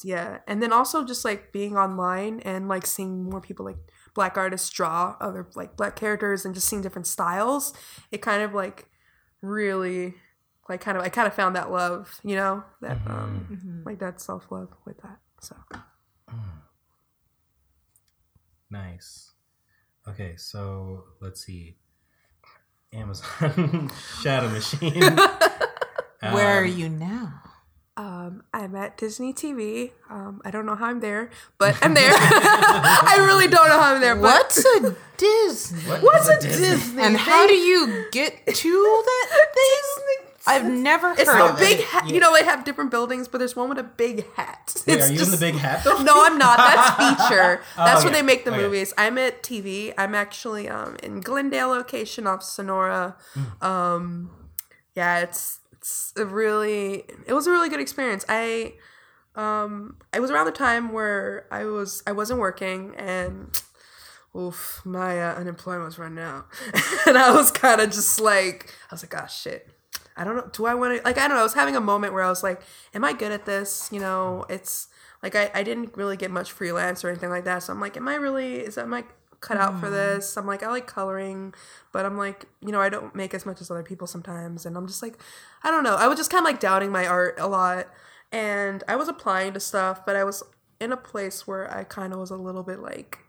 yeah. And then also just like being online and like seeing more people like black artists draw other like black characters and just seeing different styles, it kind of like really like kind of I kind of found that love, you know, that um Mhm. like that self-love with that. So nice. Okay, so let's see. Amazon Shadow Machine. Where are Um, you now? Um, I'm at Disney TV. Um, I don't know how I'm there, but I'm there. I really don't know how I'm there. But What's a Disney? What What's a Disney? Disney? And how do you get to that thing? I've never heard It's the of big it. hat. You know, they have different buildings, but there's one with a big hat. Wait, It's are you in the big hat though? No, I'm not. That's feature. That's where okay. they make the Okay. movies. I'm at TV. I'm actually um in Glendale location off Sonora. Hmm. Um, yeah, it's it's a really it was a really good experience. I um it was around the time where I was I wasn't working and oof my uh, unemployment was running out and I was kind of just like I was like oh shit I don't know do I want to like I don't know I was having a moment where I was like am I good at this you know it's like I, I didn't really get much freelance or anything like that so I'm like am I really is that my cut out for this I'm like I like coloring but I'm like you know I don't make as much as other people sometimes and I'm just like I don't know I was just kind of like doubting my art a lot and I was applying to stuff but I was in a place where I kind of was a little bit like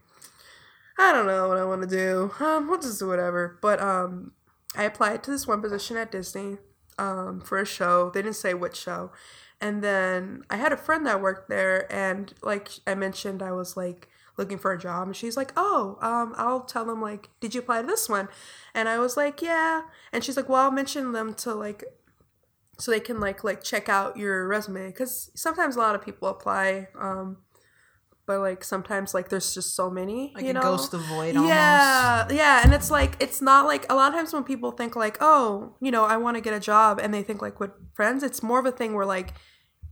I don't know what I want to do. Um, we'll just do whatever. But um, I applied to this one position at Disney um, for a show. They didn't say which show. And then I had a friend that worked there, and like I mentioned, I was like looking for a job, and she's like, "Oh, um, I'll tell them like, did you apply to this one?" And I was like, "Yeah." And she's like, "Well, I'll mention them to like." So they can like like check out your resume because sometimes a lot of people apply, um, but like sometimes like there's just so many, Like you a know, ghost of void almost. yeah, yeah, and it's like it's not like a lot of times when people think like, oh, you know, I want to get a job, and they think like with friends, it's more of a thing where like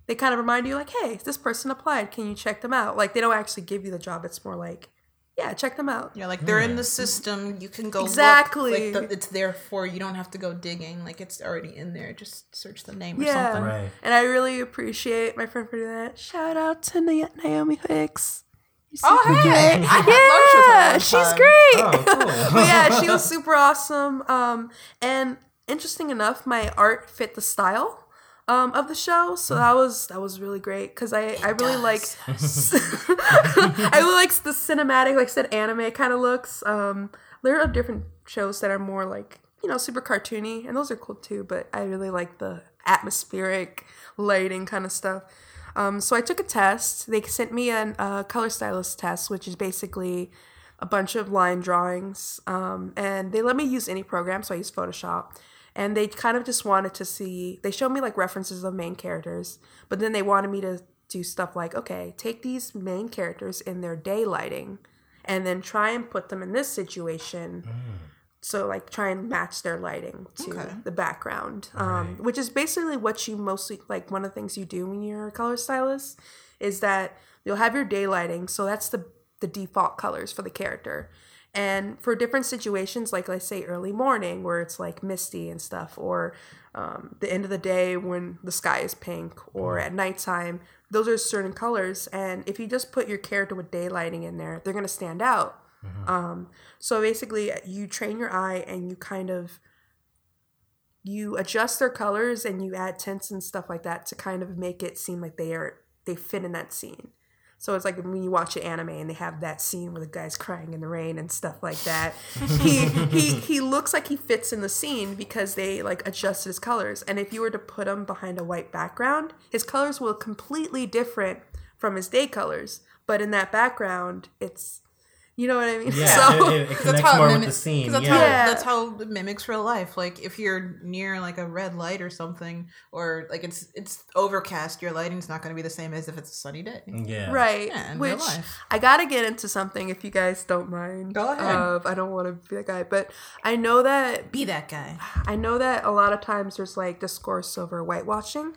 they kind of remind you like, hey, this person applied, can you check them out? Like they don't actually give you the job; it's more like, yeah, check them out. Yeah, like they're in the system. You can go look. Exactly. Like the, it's there for you. Don't have to go digging. Like it's already in there. Just search the name or something. Right. And I really appreciate my friend for doing that. Shout out to Na- Naomi Hicks. You Oh super hey, great. I had lunch with her yeah, she's time. great. Oh, cool. but yeah, she was super awesome. Um, and interesting enough, my art fit the style um, of the show, so that was that was really great because I I really like I really like the cinematic, like I said, anime kind of looks. Um, there are different shows that are more like you know super cartoony, and those are cool too. But I really like the atmospheric lighting kind of stuff. Um, so I took a test. They sent me a uh, color stylist test, which is basically a bunch of line drawings. Um, and they let me use any program, so I used Photoshop. And they kind of just wanted to see, they showed me like references of main characters, but then they wanted me to do stuff like, okay, take these main characters in their day lighting and then try and put them in this situation. So like try and match their lighting to Okay. the background, um, which is basically what you mostly like. One of the things you do when you're a color stylist is that you'll have your day lighting. So that's the the default colors for the character. And for different situations, like let's say early morning where it's like misty and stuff, or um, the end of the day when the sky is pink, or at nighttime, those are certain colors. And if you just put your character with day lighting in there, they're gonna stand out. Um, so basically, you train your eye and you kind of you adjust their colors and you add tints and stuff like that to kind of make it seem like they are they fit in that scene. So it's like when you watch an anime and they have that scene where the guy's crying in the rain and stuff like that. he he he looks like he fits in the scene because they like adjusted his colors. And if you were to put him behind a white background, his colors will look completely different from his day colors. But in that background, it's you know what I mean? Yeah, So it, it, it That's connects how, more it with mimics, the scene. 'cause that's, Yeah. how, that's how it mimics real life. Like if you're near like a red light or something, or like it's it's overcast, your lighting's not going to be the same as if it's a sunny day. Mm, yeah. Right. Yeah, in real Which life. I gotta get into something if you guys don't mind. Go ahead. Of, I don't want to be that guy, but I know that Be that guy. I know that a lot of times there's like discourse over whitewashing.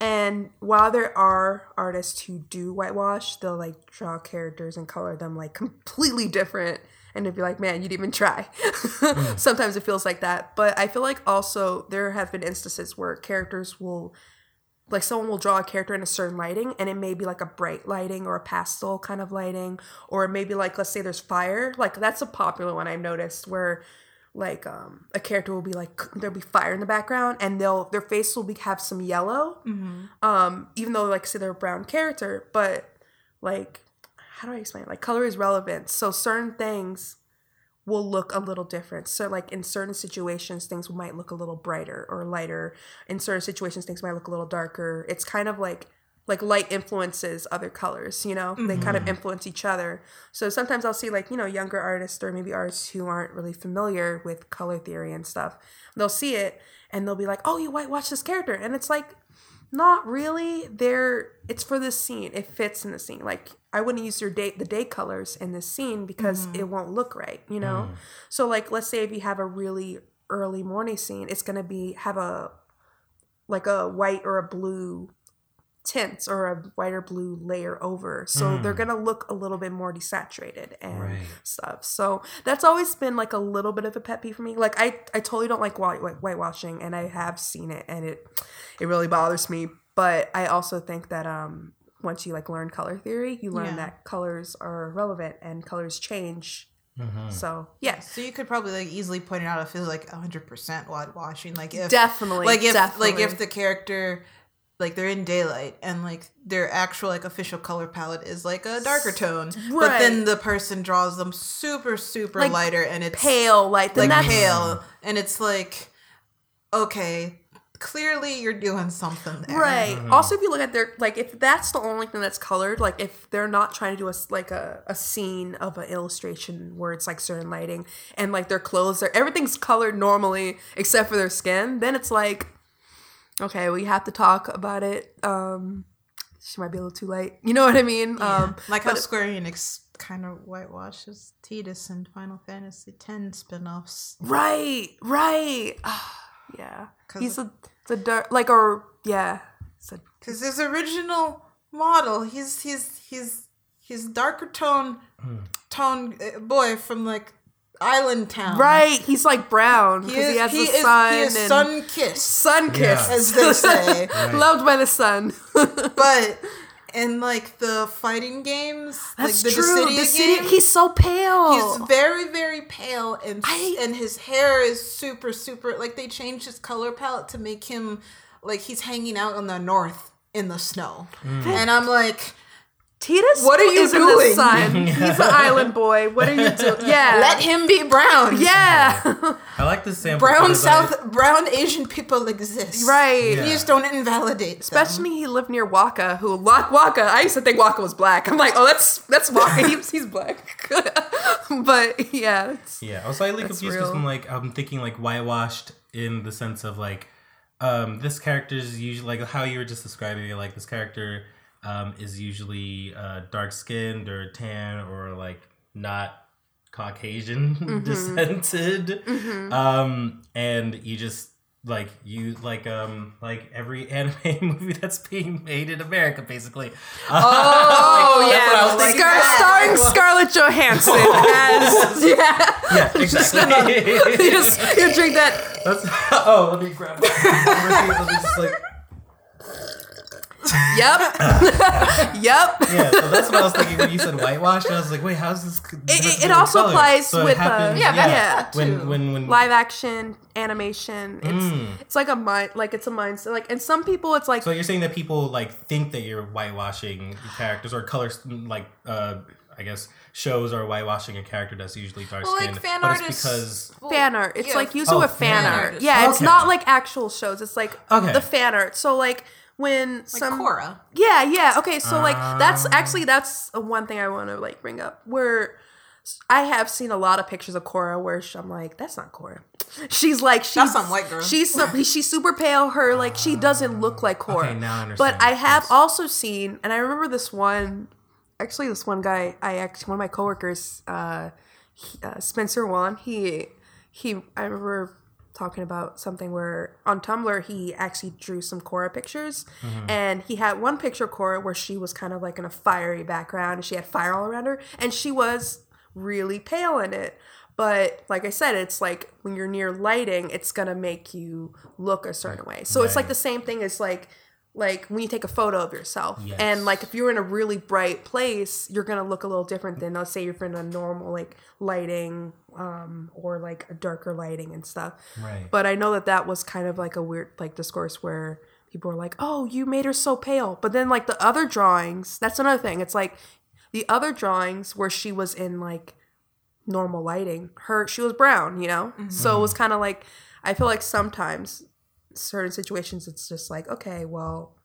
And while there are artists who do whitewash, they'll like draw characters and color them like completely different. And it'd be like, man, you didn't even try. Hmm. Sometimes it feels like that. But I feel like also there have been instances where characters will, like, someone will draw a character in a certain lighting, and it may be like a bright lighting or a pastel kind of lighting, or maybe like, let's say there's fire. Like, that's a popular one I've noticed where like um a character will be like there'll be fire in the background and they'll their face will be have some yellow um even though like say they're a brown character but like how do i explain it? like color is relevant. So certain things will look a little different. So like in certain situations things might look a little brighter or lighter. In certain situations things might look a little darker. It's kind of like like light influences other colors, you know? They kind of mm-hmm. influence each other. So sometimes I'll see like, you know, younger artists or maybe artists who aren't really familiar with color theory and stuff. They'll see it and they'll be like, "Oh, you whitewash this character." And it's like not really. They're it's for this scene. It fits in the scene. Like I wouldn't use your day the day colors in this scene because mm-hmm. it won't look right, you know? Mm. So like let's say if you have a really early morning scene, it's gonna be have a like a white or a blue tints or a white or blue layer over. So they're gonna look a little bit more desaturated and Right. stuff. So that's always been like a little bit of a pet peeve for me. Like I, I totally don't like white, white whitewashing and I have seen it and it it really bothers me. But I also think that um once you like learn color theory, you learn Yeah. that colors are relevant and colors change. Mm-hmm. So yes. So you could probably like easily point it out if it's like hundred percent whitewashing. Like if Definitely. like if definitely. like if the character like they're in daylight and like their actual like official color palette is like a darker tone, but then the person draws them super super Like, lighter and it's pale like then like that's pale. And it's like okay, clearly you're doing something there. Right. Mm-hmm. Also, if you look at their like, if that's the only thing that's colored, like if they're not trying to do a like a, a scene of an illustration where it's like certain lighting and like their clothes are everything's colored normally except for their skin, then it's like, okay, we have to talk about it. Um, she might be a little too late. You know what I mean? Um, Like how Square Enix kind of whitewashes Tidus in Final Fantasy X spin-offs. right, right. yeah, he's a the dark like or yeah. It's Because his original model, he's he's he's he's darker tone tone uh, boy from like Island Town. right, he's like brown because is he, has he the is, sun he is sun kissed, sun kiss, Yeah. as they say. loved by the sun. but in like the fighting games, That's like the true. Dissidia The city, game, he's so pale. He's very, very pale, and I- and his hair is super, super. Like they changed his color palette to make him like he's hanging out in the north in the snow, mm. and I'm like, Tidus, What are you is in doing? the sun. He's an island boy. What are you doing? Yeah, let him be brown. yeah, I like the sample. brown because I- South, brown Asian people exist. right. Yeah. You just don't invalidate Especially he lived near Wakka, who Wa- Wakka. I used to think Wakka was black. I'm like, oh, that's that's Wakka. he's, he's black. but yeah, it's, Yeah, I was slightly That's confused because real. I'm like I'm thinking like whitewashed in the sense of like um this character is usually like how you were just describing it like this character um is usually uh dark skinned or tan or like not Caucasian Mm-hmm. descented um and you just like you like um like every anime movie that's being made in America basically oh Like, that's what yeah, was thinking. Scar- starring Scarlett Johansson as yeah. yeah exactly You just you drink that. That's, oh, let me grab my. let me just like. Yep, yep. Yeah, so that's what I was thinking when you said whitewash. I was like, wait, how's this? it- it also applies with, uh, Yeah, Yeah, that when too. when when live action animation it's Mm. it's like a mind like it's a mindset like and some people it's like So you're saying that people like think that you're whitewashing characters or colors like uh I guess shows are whitewashing a character that's usually dark Well, skinned. like fan but it's artists. because fan art it's yeah. like usually Oh, with fan, fan art artists. yeah it's not like actual shows it's like Okay. the fan art so like when Like some Korra. yeah yeah okay so like that's Ah. actually that's one thing i want to like bring up where I have seen a lot of pictures of Korra where sh- I'm like, that's not Korra. She's like, she's That's some white girl. She's some, she's super pale. Her like, she doesn't look like Korra. Okay, now I But. I have Yes. also seen, and I remember this one. Actually, this one guy, I actually one of my coworkers, uh, he, uh, Spencer Wan. He he. I remember talking about something where on Tumblr he actually drew some Korra pictures, mm-hmm. and he had one picture of Korra where she was kind of like in a fiery background, and she had fire all around her, and she was really pale in it. But like I said, it's like when you're near lighting, it's gonna make you look a certain way. So it's like the same thing as like like when you take a photo of yourself Yes. and like if you're in a really bright place you're gonna look a little different than let's say you're in a normal like lighting um or like a darker lighting and stuff. Right. but i know that that was kind of like a weird like discourse where people were like oh you made her so pale. But then like the other drawings that's another thing. It's like the other drawings where she was in like normal lighting her she was brown you know? So it was kind of like i feel like sometimes certain situations it's just like okay well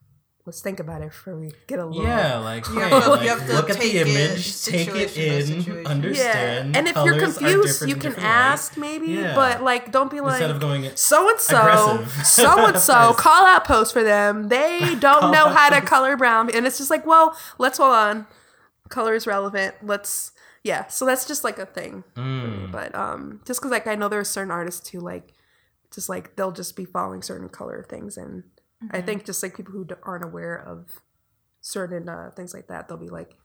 let's think about it before we get a little Yeah, like, You hey, have to- like, you have to look at take the it image, take it in, understand. Yeah, and if you're confused, you can different light. ask maybe, Yeah. but like don't be like Instead of going so and so, so and so, call out post for them. They don't know how to color brown, and it's just like, well, let's hold on. Color is relevant. Let's yeah. So that's just like a thing. Mm. But um, just because like I know there are certain artists who like, just like they'll just be following certain color things, and I Mm-hmm. think just like people who aren't aware of certain uh, things like that, they'll be like,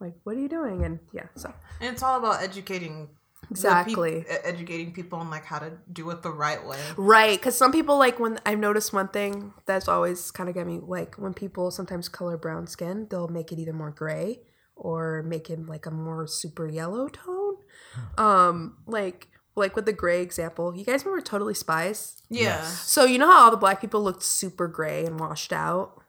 like, what are you doing? And yeah, so And it's all about educating Exactly. e- educating people on like how to do it the right way. Right, because some people like when I've noticed one thing that's always kind of get me like when people sometimes color brown skin, they'll make it either more gray or make it like a more super yellow tone. Um, like like with the gray example, you guys remember Totally Spies? Yeah. Yes. So you know how all the black people looked super gray and washed out.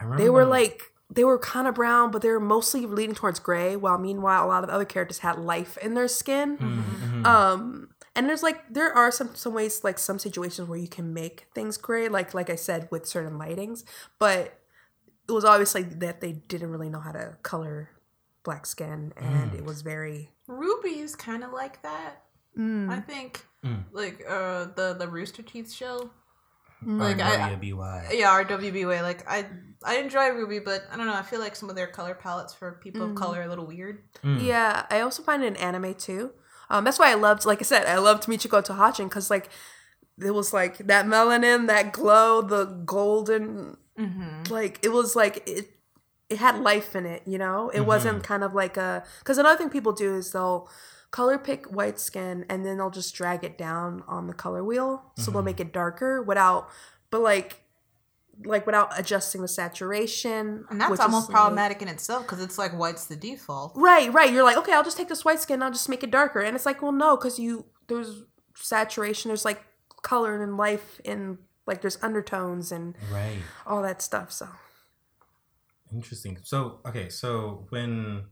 I remember They were like they were kind of brown, but they were mostly leaning towards gray. While meanwhile, a lot of the other characters had life in their skin. Mm, mhm. Um, and there's like there are some some ways like some situations where you can make things gray, like like I said with certain lightings, but it was obviously that they didn't really know how to color black skin, and Mm. it was very RWBY is kind of like that. Mm, I think Mm. like uh the the Rooster Teeth show. mm. like, I- Yeah, RWB way. Like I I enjoy RWBY, but I don't know. I feel like some of their color palettes for people of Mm. color are a little weird. Mm. yeah. I also find it in anime too. Um, that's why I loved, like I said, I loved Michiko to Hatchin because like it was like that melanin, that glow, the golden Mm-hmm. like it was like it it had life in it you know it wasn't kind of like a because another thing people do is they'll color pick white skin and then they'll just drag it down on the color wheel so they'll mm-hmm. make it darker without but like like without adjusting the saturation And that's which is, almost like- problematic in itself because it's like white's the default. right right you're like okay i'll just take this white skin and i'll just make it darker and it's like well no because you there's saturation there's like color and life in like there's undertones and Right. all that stuff so Interesting. So, okay, so when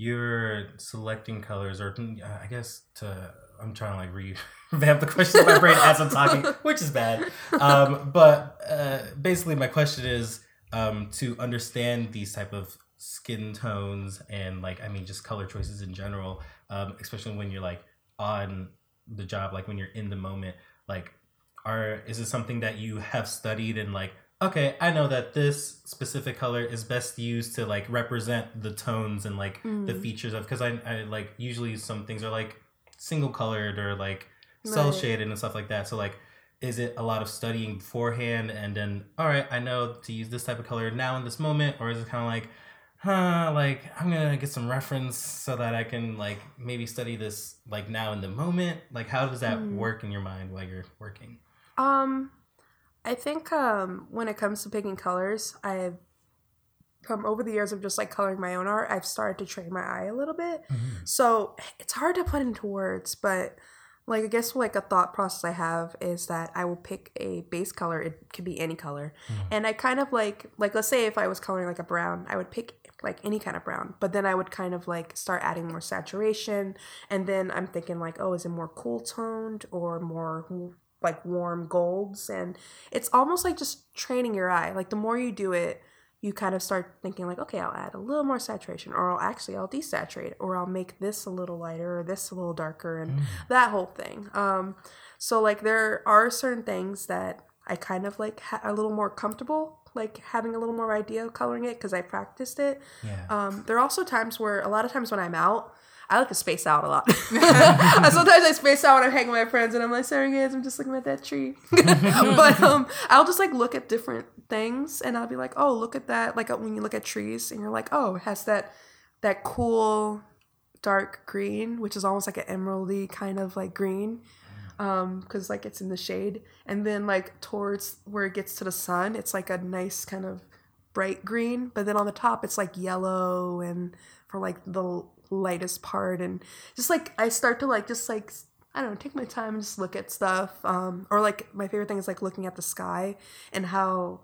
you're selecting colors, or mm, I guess to, I'm trying to like re- revamp the question in my brain as I'm talking, which is bad. Um, but uh, basically, my question is um, to understand these type of skin tones and like, I mean, just color choices in general, um, especially when you're like on the job, like when you're in the moment, like, are is it something that you have studied and like okay, I know that this specific color is best used to like represent the tones and like the Mm. features of because I, I like usually some things are like single colored or like cell Right. shaded and stuff like that. So like is it a lot of studying beforehand and then all right, I know to use this type of color now in this moment, or is it kind of like huh like i'm gonna get some reference so that i can like maybe study this like now in the moment like how does that Mm. work in your mind while you're working Um, I think um when it comes to picking colors, I've come over the years of just like coloring my own art. I've started to train my eye a little bit, so it's hard to put into words. But like I guess like a thought process I have is that I will pick a base color. It could be any color, and I kind of like like let's say if I was coloring like a brown, I would pick like any kind of brown, but then I would kind of like start adding more saturation, and then I'm thinking like, oh, is it more cool toned or more like warm golds and it's almost like just training your eye. Like the more you do it you kind of start thinking like okay i'll add a little more saturation or i'll actually i'll desaturate or i'll make this a little lighter or this a little darker and that whole thing. Um so like there are certain things that i kind of like ha- a little more comfortable like having a little more idea of coloring it because i practiced it. Yeah. Um, there are also times where a lot of times when I'm out, I like to space out a lot. Sometimes I space out when I'm hanging with my friends and I'm like, sorry guys, I'm just looking at that tree. but um, I'll just like look at different things and I'll be like, oh, look at that. Like uh, when you look at trees and you're like, oh, it has that that cool dark green, which is almost like an emeraldy kind of like green. Um, because like it's in the shade. And then like towards where it gets to the sun, it's like a nice kind of bright green, but then on the top it's like yellow and for like the lightest part and just like I start to like just like I don't know, take my time and just look at stuff. Um or like my favorite thing is like looking at the sky and how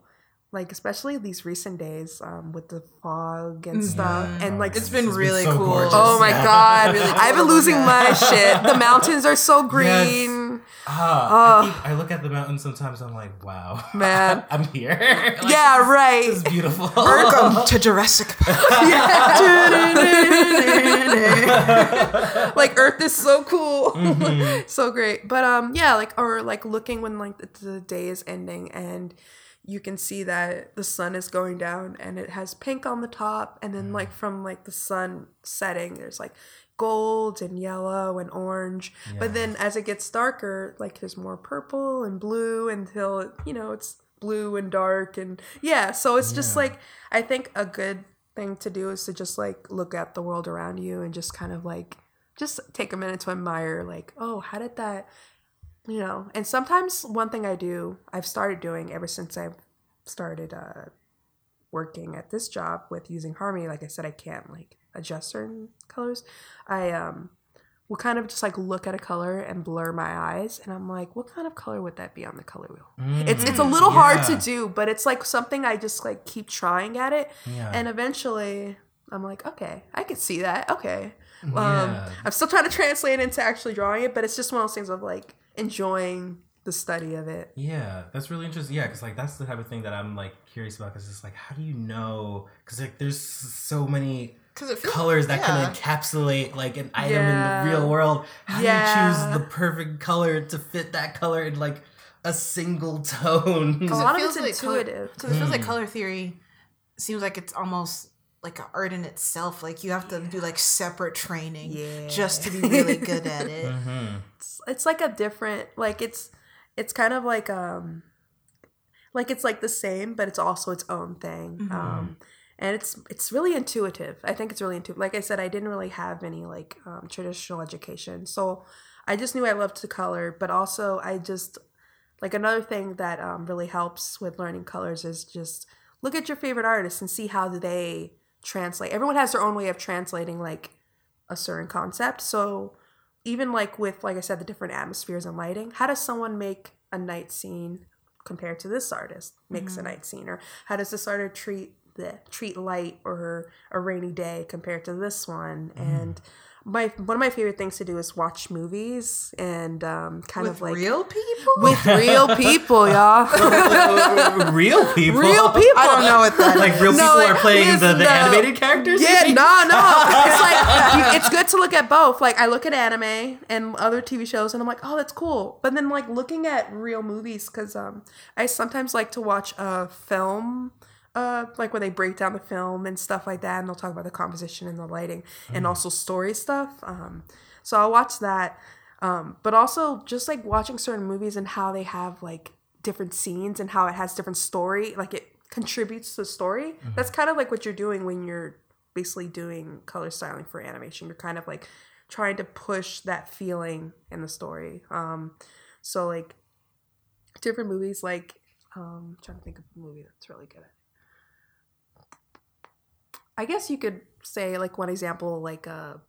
like especially these recent days um with the fog and stuff Mhm. and like It's been It's really cool. gorgeous. Oh my Yeah. god! Really I've been losing my shit. The mountains are so green. Ah, I, keep, I look at the mountains sometimes. I'm like, wow, Man. I'm here. Like, yeah, right. is beautiful. Welcome to Jurassic Park. like Earth is so cool, Mm-hmm. so great. But um, yeah, like or like looking when like the, the day is ending and you can see that the sun is going down and it has pink on the top, and then Mm. like from like the sun setting, there's like gold and yellow and orange. But then as it gets darker, like there's more purple and blue until you know it's blue and dark and yeah. So it's just Yeah. like I think a good thing to do is to just like look at the world around you and just kind of like just take a minute to admire like oh how did that you know and sometimes one thing i do i've started doing ever since i've started uh working at this job with using harmony like i said i can't like adjust certain colors i um will kind of just like look at a color and blur my eyes and i'm like what kind of color would that be on the color wheel it's it's a little hard to Mm, do but it's like something i just like keep trying at it Yeah. and eventually i'm like okay i can see that okay um, Yeah. i'm still trying to translate into actually drawing it but it's just one of those things of like enjoying the study of it Yeah, that's really interesting. Yeah, because like that's the type of thing that I'm like curious about. Because it's like, how do you know? Because like there's so many 'Cause it feels- colors that yeah. can encapsulate like an item Yeah. in the real world. How Yeah. do you choose the perfect color to fit that color in like a single tone? a Because lot it of it's feels like color- intuitive Because it feels like Mm. color theory seems like it's almost like an art in itself. Like you have to do like separate training Yeah. just to be really good at it. hmm it's, it's like a different like it's it's kind of like um like it's like the same but it's also its own thing Mhm. um and it's it's really intuitive i think it's really intuitive like i said i didn't really have any like um, traditional education so i just knew i loved to color but also i just like another thing that um, really helps with learning colors is just look at your favorite artists and see how they translate everyone has their own way of translating like a certain concept. So even like with like i said the different atmospheres and lighting how does someone make a night scene compared to this artist makes a mm-hmm. night scene? Or how does this artist treat the treat light or a rainy day compared to this one? Mm-hmm. And my one of my favorite things to do is watch movies and um, kind With of like real people? with real people y'all real people. real people I don't know what that Like real No, people like, are playing the, listen, the no. animated characters. Yeah, no, no. It's like you- it's good to look at both. Like I look at anime and other TV shows, and I'm like, oh, that's cool. But then like looking at real movies, because um, I sometimes like to watch a film. Uh, like when they break down the film and stuff like that, and they'll talk about the composition and the lighting, and also story stuff. Um, so I'll watch that. Um, but also just like watching certain movies and how they have like different scenes and how it has different story, like it contributes to the story. That's kind of like what you're doing when you're basically doing color styling for animation. You're kind of like trying to push that feeling in the story. Um, so like different movies, like um, I'm trying to think of a movie that's really good at. I guess you could say like one example, like a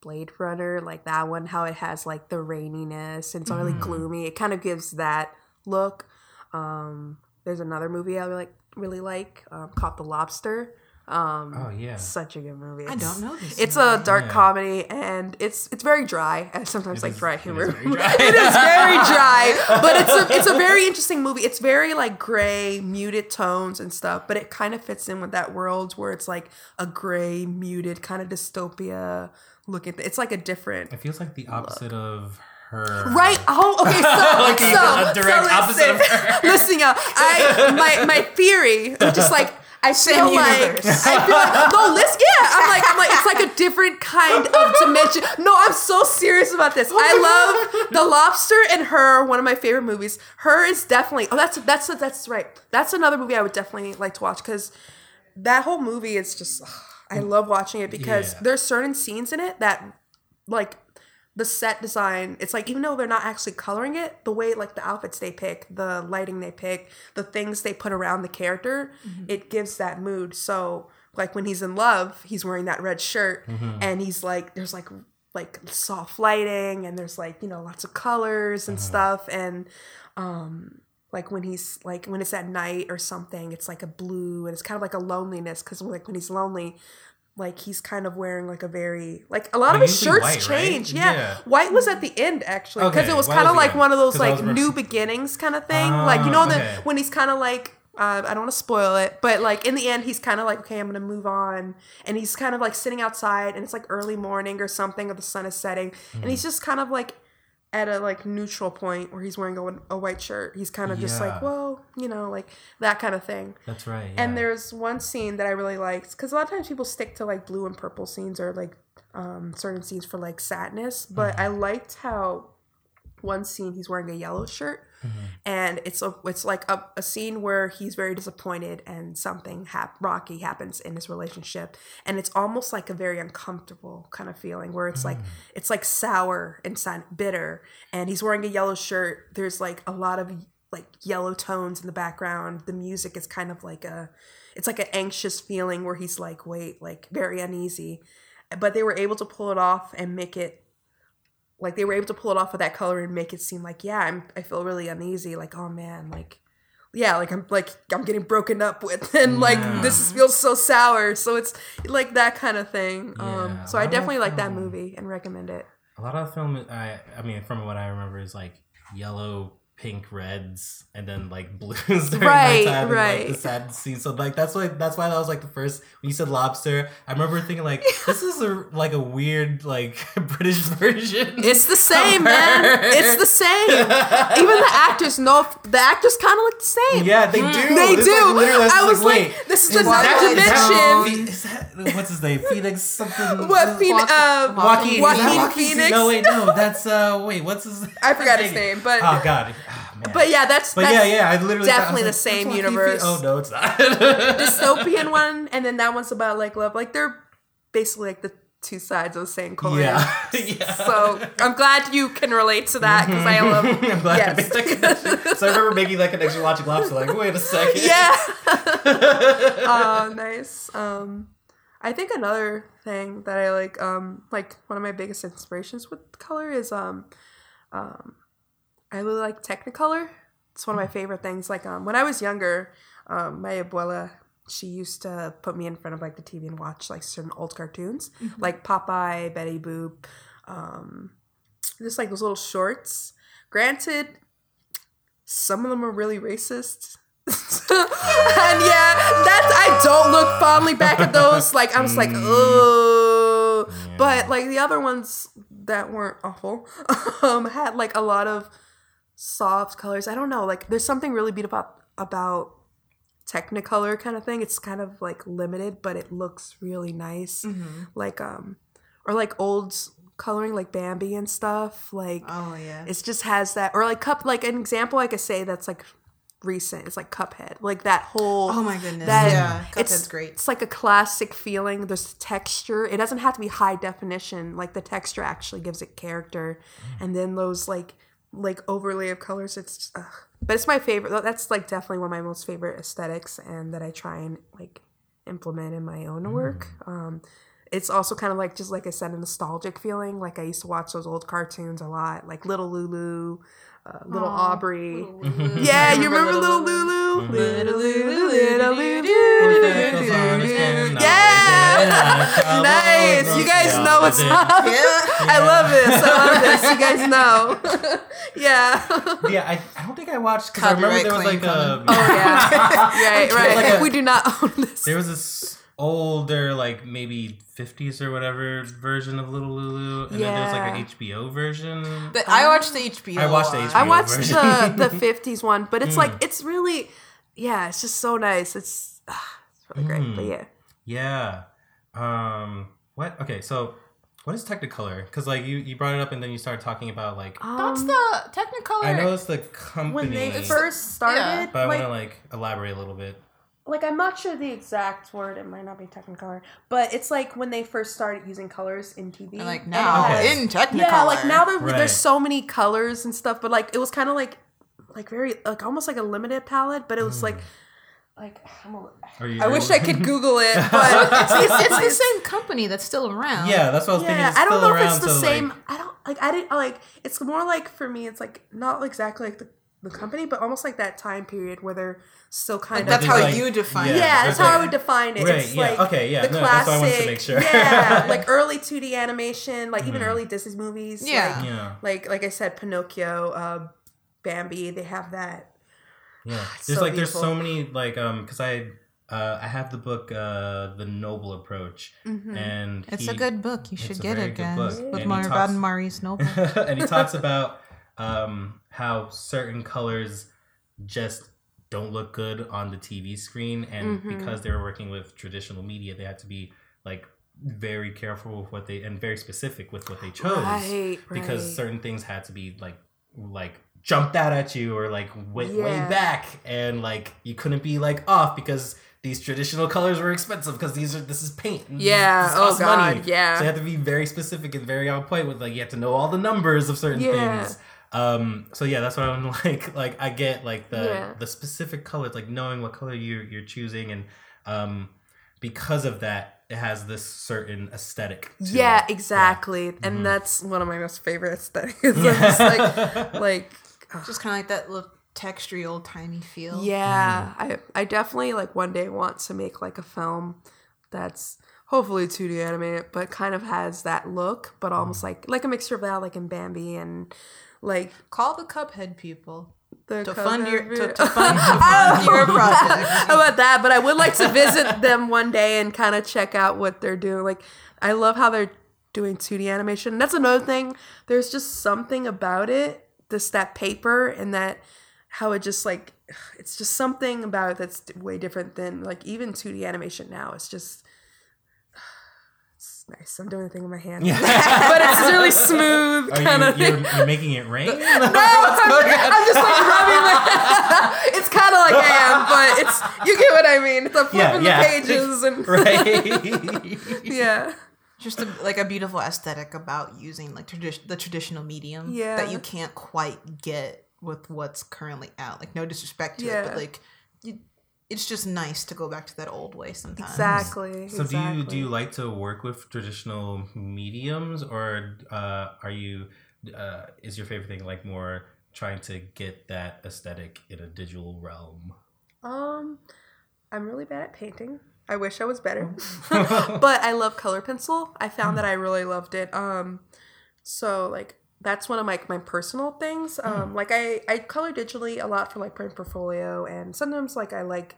Blade Runner, like that one, how it has like the raininess and it's really Mhm. gloomy. It kind of gives that look. Um, there's another movie I really really like um, called The Lobster. Um, Oh yeah. such a good movie. I don't know this. It's a dark Yeah. comedy and it's it's very dry. I sometimes It like is- dry it is humor. very dry. it is very dry, but it's a it's a very interesting movie. It's very like gray, muted tones and stuff, but it kind of fits in with that world where it's like a gray, muted kind of dystopia look at. Th- it's like a different It feels like the opposite of her. Right. Oh, okay. So, Like so, a direct so opposite listen, of her. listen, y'all. I my my theory, just like I feel Same like universe. I feel like no, listen. Yeah, I'm like I'm like it's like a different kind of dimension. No, I'm so serious about this. I love the Lobster and Her. One of my favorite movies. Her is definitely. Oh, that's that's that's right. That's another movie I would definitely like to watch because that whole movie is just. I love watching it because Yeah. there's certain scenes in it that like the set design it's like even though they're not actually coloring it the way like the outfits they pick the lighting they pick the things they put around the character mm-hmm. it gives that mood. So like when he's in love he's wearing that red shirt mm-hmm. and he's like there's like like soft lighting and there's like you know lots of colors and uh-huh. stuff. And um like when he's like when it's at night or something it's like a blue and it's kind of like a loneliness because like when he's lonely like he's kind of wearing like a very like a lot Well, of his shirts white, right? change. Yeah. Yeah. white was at the end actually because Okay, it was kind of like end, one of those like new beginnings kind of thing. like you know Ah, the when he's kind of like. Uh, I don't want to spoil it, but like in the end, he's kind of like, okay, I'm gonna move on, and he's kind of like sitting outside, and it's like early morning or something, or the sun is setting, and he's just kind of like at a like neutral point where he's wearing a, a white shirt. He's kind of just like, Yeah. well, you know, like that kind of thing. That's right. And there's one scene that I really liked because a lot of times people stick to like blue and purple scenes or like um, certain scenes for like sadness, but I liked how one scene he's wearing a yellow shirt. Mm-hmm. And it's a it's like a, a scene where he's very disappointed and something hap- rocky happens in his relationship. And it's almost like a very uncomfortable kind of feeling where it's like mm. it's like sour and bitter. And he's wearing a yellow shirt. There's like a lot of like yellow tones in the background. The music is kind of like a it's like an anxious feeling where he's like wait like very uneasy. But they were able to pull it off and make it like they were able to pull it off with that color and make it seem like yeah i'm i feel really uneasy like oh man like yeah like i'm like i'm getting broken up with and like this feels so sour so it's like that kind of thing um so i definitely like that um, movie and recommend it a lot of film. I I mean, from what I remember, is like yellow, pink, reds, and then like blues during Right, nighttime and, right. like, the sad scene. So like that's why that's why that was like the first when you said lobster. I remember thinking like this is a like a weird like British version. it's the same man it's the same even the actors know the actors kind of look the same Yeah, they do. They It's do. Like, literally, I was like, wait, this is another that- is that- dimension. Is that what's his name? Phoenix something. what Phoen- Joaquin- uh, Joaquin, Joaquin Joaquin Phoenix? No, wait, no, that's uh, wait, what's his? I forgot his name, but oh god, man. but yeah, that's But that's yeah, yeah, I literally thought- I definitely the like, same universe. Oh no, it's not. dystopian one, and then that one's about like love. Like they're basically like the two sides of the same coin. Yeah, yeah. So I'm glad you can relate to that because I love. I'm glad yes. I made that connection. So I remember making that connection watching Lobster. Like, wait a second. yeah. oh, nice. Um, I think another thing that I like, um, like one of my biggest inspirations with color is um, um, I really like Technicolor. It's one of my favorite things. Like um, when I was younger, um, my abuela she used to put me in front of like the TV and watch like certain old cartoons, like Popeye, Betty Boop, um, just like those little shorts. Granted, some of them are really racist. and yeah, that's I don't look fondly back at those. Like I was like, oh, but like the other ones that weren't awful um, had like a lot of soft colors. I don't know, like there's something really beautiful about, about Technicolor kind of thing. It's kind of like limited, but it looks really nice. Like um, or like old coloring, like Bambi and stuff. Like Oh yeah. it just has that or like cup like an example I could say that's like recent it's like cuphead like that whole Oh my goodness. that yeah. it's Cuphead's great. it's like a classic feeling there's texture it doesn't have to be high definition like the texture actually gives it character and then those like like overlay of colors it's ugh. but it's my favorite that's like definitely one of my most favorite aesthetics and that i try and like implement in my own work um it's also kind of like just like I said, a nostalgic feeling. Like I used to watch those old cartoons a lot, like Little Lulu, uh, Little Audrey. Yeah, you remember Little Lulu? Little Lulu, Little Lulu. Yeah, nice. You guys know what's up. Yeah. I love this. I love this. You guys know. yeah. Yeah, I, I don't think I watched because I remember there was like a Oh yeah. Right. Right. Like a- we do not own this. there was this older like maybe 50s or whatever version of Little Lulu, and then there's like an HBO version. But I watched the HBO. I watched the. HBO. I watched version. the the fifties one, but it's like it's really, yeah, it's just so nice. It's, ah, it's really great. But yeah, Yeah. Um. What? Okay. So, what is Technicolor? Because like you you brought it up and then you started talking about like That's Um, the Technicolor. I know it's the company, when they first started, yeah. but I like, want to like elaborate a little bit. Like I'm not sure the exact word. It might not be Technicolor, but it's like when they first started using colors in TV. And, like now it has- Okay. in Technicolor. yeah, like now there, Right. there's so many colors and stuff, but like it was kind of like like very like almost like a limited palette, but it was like hmm. like I'm a, Are you, I wish I could Google it, but it's, it's, it's the same company that's still around. Yeah, that's what I was thinking. Yeah, It's I don't still know if it's the so, same. Like, I don't like. I didn't like. It's more like for me. It's like not exactly like the the company, but almost like that time period where they're still kind Like, of that's how like- you define yeah. it. yeah, that's there's how I would define it. Right, It's yeah, like okay, yeah, the no, classic, that's why I wanted to make sure. yeah, like early 2D animation, like even Mhm. early Disney movies. Yeah. like, Yeah. like like I said, Pinocchio, uh, Bambi. They have that. Yeah, It's there's so like there's so many like um because I uh I have the book uh the Noble Approach Mhm. and It's a good book. You should get it, guys. With And he Mar- talks- and Maurice Noble. and he talks about um how certain colors just don't look good on the TV screen and Mhm. because they were working with traditional media they had to be like very careful with what they and very specific with what they chose Right, because right. certain things had to be like like jumped out at you or like way, way back and like you couldn't be like off because these traditional colors were expensive because these are this is paint Yeah, this oh costs money. God, yeah. so you have to be very specific and very on point with like you have to know all the numbers of certain Yeah. things um so yeah that's why i'm like like i get like the Yeah. the specific colors like knowing what color you're you're choosing and um because of that it has this certain aesthetic to Yeah, it. exactly, Mhm. and that's one of my most favorite aesthetics. I'm just like, like, Just kind of like that little textury, old timey feel. yeah, Mm-hmm. I, I definitely like one day want to make like a film that's hopefully 2D animated, but kind of has that look, but Mm-hmm. almost like like a mixture of that, like in Bambi and like Call the Cuphead people the to fund your to, to fund, to fund your oh, project. How about that? But I would like to visit them one day and kind of check out what they're doing. Like, I love how they're doing 2D animation. That's another thing. There's just something about it, this that paper and that how it just like it's just something about it that's way different than like even 2D animation now. It's just nice. I'm doing a thing with my hand, Yeah. but it's really smooth kind of you, thing. you're, you're making it rain? No, I'm, I'm just like rubbing my. it's kind of like I am, but it's you get what I mean. It's a flipping Yeah, yeah. the pages and right. yeah, Just a, like a beautiful aesthetic about using like tradi- the traditional medium Yeah. that you can't quite get with what's currently out. Like no disrespect to it, but like you, it's just nice to go back to that old way sometimes. exactly. So do you do you like to work with traditional mediums, or uh, are you uh, is your favorite thing like more trying to get that aesthetic in a digital realm? Um, I'm really bad at painting. I wish I was better, Oh. but I love color pencil. I found that I really loved it. Um, so like that's one of my my personal things. Hmm. Um, like I I color digitally a lot for like print portfolio, and sometimes like I like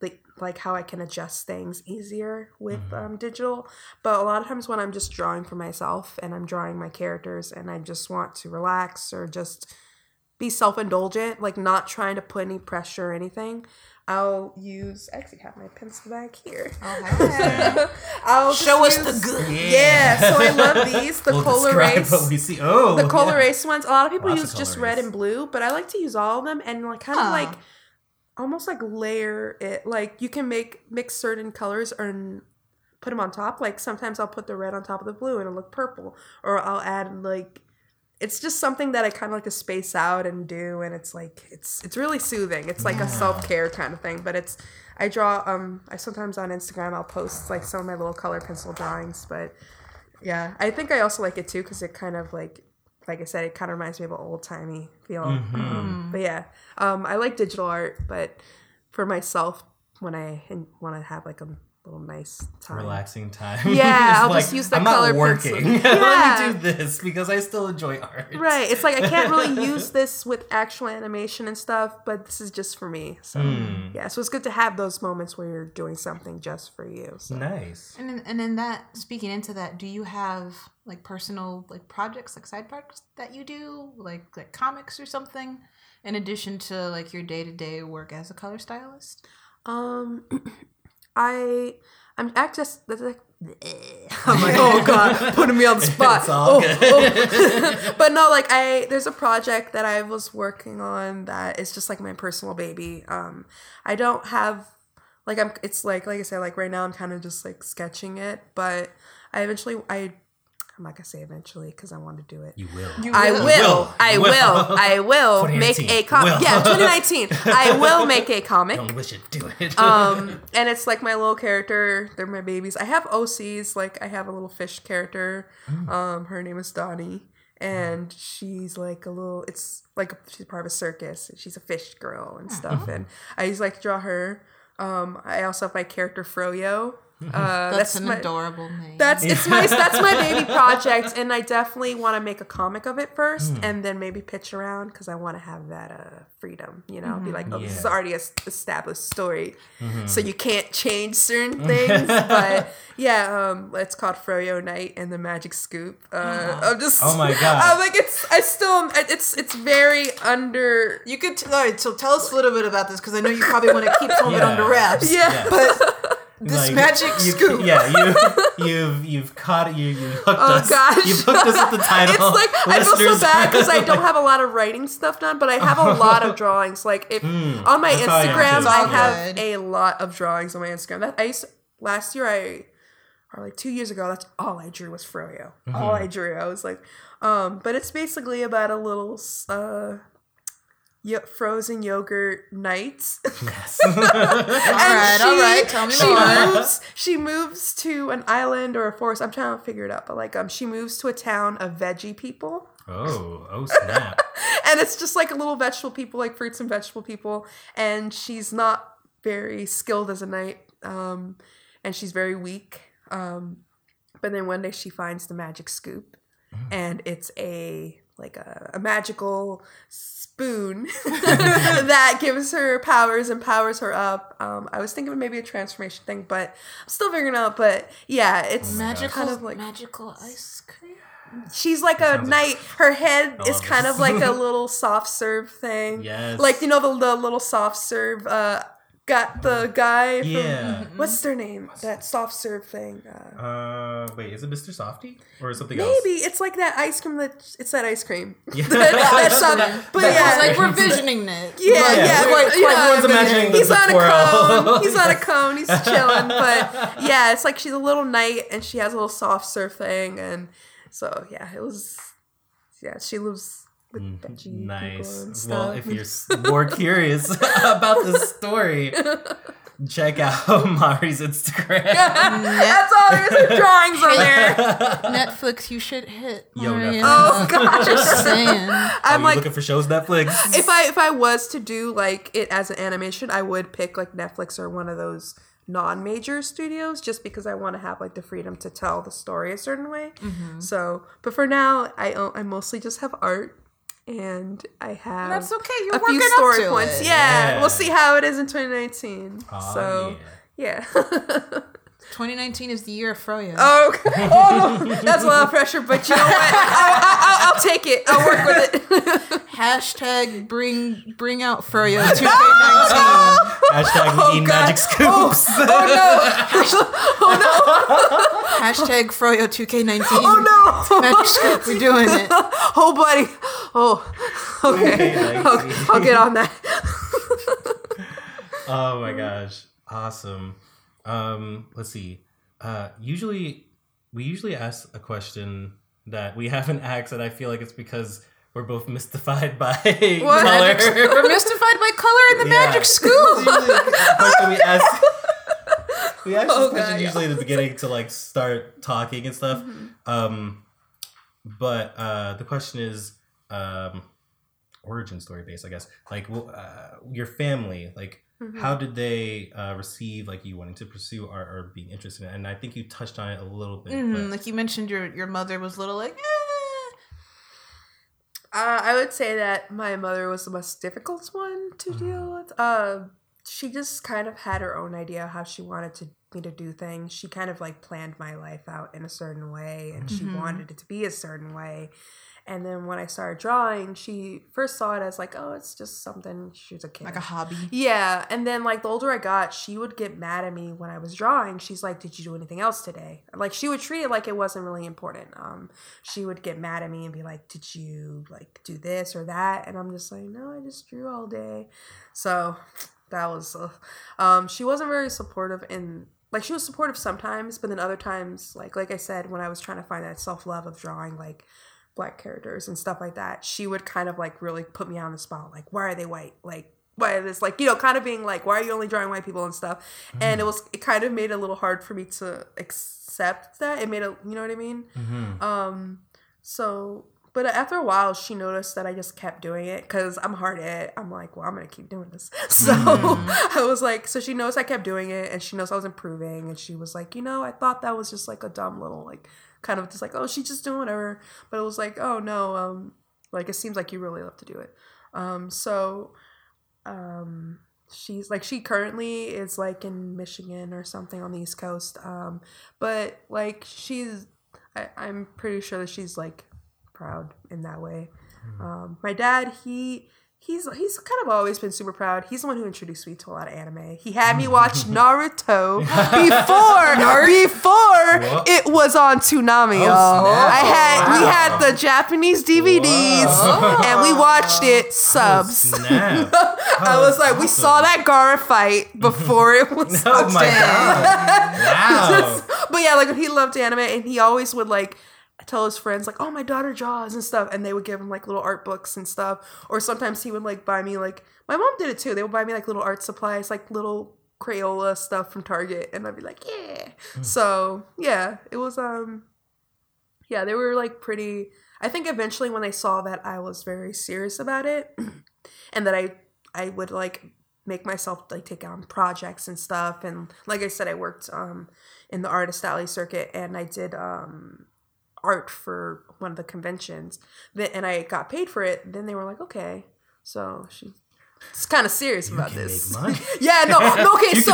like like how I can adjust things easier with Mm-hmm. um, digital. But a lot of times when I'm just drawing for myself and I'm drawing my characters and I just want to relax or just be self indulgent, like not trying to put any pressure or anything, I'll use. I actually have my pencil bag here. Okay. I'll just Show us the good. Yeah, so I love these. The We'll Col-Erase. what we see. Oh, The Color yeah. Race ones. A lot of people Lots of use just Color red and blue, but I like to use all of them and like kind Huh. of like almost like layer it. Like you can make mix certain colors and put them on top. Like sometimes I'll put the red on top of the blue and it'll look purple, or I'll add like. It's just something that I kind of like to space out and do, and it's like it's it's really soothing. It's like a self care kind of thing, but it's I draw um I sometimes on Instagram I'll post like some of my little color pencil drawings, but yeah, I think I also like it too because it kind of like like I said, it kind of reminds me of an old timey feel. Mm-hmm. Um, but yeah, um, I like digital art, but for myself, when I want to have like a little nice time, relaxing time. Yeah, I'll like, just use the I'm color not working. pencil. Let Yeah. me do this because I still enjoy art. Right. It's like I can't really use this with actual animation and stuff, but this is just for me. So Hmm. yeah, so it's good to have those moments where you're doing something just for you. So. Nice. And in, and in that, speaking into that, do you have like personal like projects, like side projects that you do, like like comics or something, in addition to like your day to day work as a color stylist? Um, I I'm act just that's like. I'm like, oh god, putting me on the spot. It's all Oh, good. oh. but no, like I there's a project that I was working on that is just like my personal baby. Um, I don't have like I'm. It's like like I said, like right now I'm kind of just like sketching it, but I eventually I. I'm not gonna say eventually because I want to do it. You will. You I will. will. Will. I Will. will. I will make a comic. Yeah, 2019. I will make a comic. Don't wish it. Do it. Um, and it's like my little character. They're my babies. I have OCs. Like I have a little fish character. Um, her name is Donnie, and she's like a little. It's like she's part of a circus. She's a fish girl and stuff. And I used to like draw her. Um, I also have my character Froyo. Uh, That's, an my, adorable name. that's it's my that's my baby project, and I definitely want to make a comic of it first, Hmm. and then maybe pitch around because I want to have that uh, freedom. You know, be like, oh, this is. Already a s- established story, Mm-hmm. so you can't change certain things. but yeah, um, it's called Froyo Knight and the Magic Scoop. Uh, I'm just, Oh my God. I'm like it's I still it's it's very under. you could. All right, so tell us a little bit about this because I know you probably want to keep some of it under wraps. Yeah. Yeah. But this Like, magic you- scoop. Yeah, you you've you've caught you you hooked Oh us. gosh. You've hooked us at the title. It's like I feel so bad because I don't have a lot of writing stuff done, but I have a lot of drawings. Like if on my Hmm. I Instagram. I have all a lot of drawings on my Instagram. That I used last year I or like two years ago. That's all I drew was Froyo. Mm-hmm. All I drew. I was like, um, but it's basically about a little uh. Yo- frozen yogurt knights. Yes. All right, all right. Tell me she more. moves. She moves to an island or a forest. I'm trying to figure it out, but like um, she moves to a town of veggie people, oh, oh snap. and it's just like a little vegetable people, like fruits and vegetable people, and she's not very skilled as a knight, um, and she's very weak. Um, but then one day she finds the magic scoop, and it's a like a, a magical spoon that gives her powers and powers her up. Um, I was thinking of maybe a transformation thing, but I'm still figuring out. But yeah, it's Magical, kind of like magical ice cream. she's like a sounds like- knight. Her head I is kind this. of like a little soft serve thing. Yes. Like you know the, the little soft serve. Uh, got the guy. From, Yeah. What's their name? That soft serve thing. Uh, Uh, wait, is it Mr. Softee or something else? maybe it's like that ice cream. That it's that ice cream. Yeah. that, that soft, but That- yeah, like we're visioning it. Yeah, Yeah, yeah. quite- but, you quite know, everyone's imagining he's the on a twirl. cone. He's on a cone. He's chilling. But yeah, it's like she's a little knight and she has a little soft surf thing. And so, yeah, it was, yeah, she lives with veggie people and Nice. Well, if you're more curious about the story, check out Mari's Instagram. That's all there is. Her drawings on there. Netflix, you should hit. Yo, Mariana. Oh gosh. Just saying. I'm like, looking for shows Netflix? if I if I was to do like it as an animation, I would pick like Netflix or one of those non-major studios just because I want to have like the freedom to tell the story a certain way. Mm-hmm. So, but for now, I I mostly just have art and I have That's okay. You're a few working story up to points. it. Yeah, Yeah. we'll see how it is in 2019. Aw, ah, so, yeah. yeah. 2019 is the year of Froyo. Oh, okay. oh, that's a lot of pressure, but you know what? I'll, I'll, I'll take it. I'll work with it. Hashtag bring bring out Froyo 2K19. Hashtag we eat Oh, God. magic scoops. Oh, oh, oh, Hashtag Froyo 2K19. oh no! Magic scoop, we're doing it. Oh, buddy. Oh, okay. I'll, I'll get on that. oh my gosh. Awesome. Um, let's see. Uh, usually we usually ask a question that we haven't asked and I feel like it's because we're both mystified by color. We're mystified by color in the Yeah. magic school. Usually we ask we ask Oh, this question God, usually at the beginning to like start talking and stuff. Mm-hmm. Um, but uh, the question is um, origin story based, I guess. Like uh, your family, like Mm-hmm. how did they uh, receive like you wanting to pursue art or being interested in it? And I think you touched on it a little bit. Mhm, but- Like you mentioned, your your mother was little like, eh. Uh, I would say that my mother was the most difficult one to Mm-hmm. deal with. Uh, she just kind of had her own idea how she wanted to me to do things. She kind of like planned my life out in a certain way, and she Mhm. wanted it to be a certain way. And then when I started drawing, she first saw it as like, oh, it's just something. She was a kid. like a hobby. Yeah, and then like the older I got, she would get mad at me when I was drawing. She's like, "Did you do anything else today?" Like she would treat it like it wasn't really important. Um, she would get mad at me and be like, "Did you like do this or that?" And I'm just like, "No, I just drew all day." So that was, uh, um, she wasn't very supportive in like she was supportive sometimes, but then other times, like like I said, when I was trying to find that self love of drawing, like black characters and stuff like that, she would kind of like really put me on the spot. Like, why are they white? Like, why are this? Like, you know, kind of being like, why are you only drawing white people and stuff? And it was, it kind of made it a little hard for me to accept that. It made it, you know what I mean? Mhm. Um, so but after a while, she noticed that I just kept doing it because I'm hard at it. I'm like, well, I'm gonna keep doing this. So I was like, so she knows I kept doing it, and she knows I was improving, and she was like, you know, I thought that was just like a dumb little like kind of just like, oh, she's just doing whatever. But it was like, oh no, um, like it seems like you really love to do it. Um, so, um, she's like she currently is like in Michigan or something on the East Coast. Um, but like she's, I, I'm pretty sure that she's like proud in that way. Um, my dad, he he's he's kind of always been super proud. He's the one who introduced me to a lot of anime. He had me watch Naruto before before it was on Toonami. Oh, y'all. I had we had the Japanese DVDs Whoa. and we watched it oh, subs. Snap. I was like, we saw that Gaara fight before it was. Oh my god! Wow. but yeah, like he loved anime, and he always would like tell his friends like, "Oh, my daughter draws and stuff," and they would give him like little art books and stuff. Or sometimes he would like buy me like my mom did it too. They would buy me like little art supplies, like little Crayola stuff from Target, and I'd be like, "Yeah." So yeah, it was um, yeah, they were like pretty. I think eventually when they saw that I was very serious about it, and that I I would like make myself like take on projects and stuff and like I said I worked um in the artist alley circuit and I did um art for one of the conventions and I got paid for it then they were like okay. So she's kind of serious about can this. yeah no no, okay You so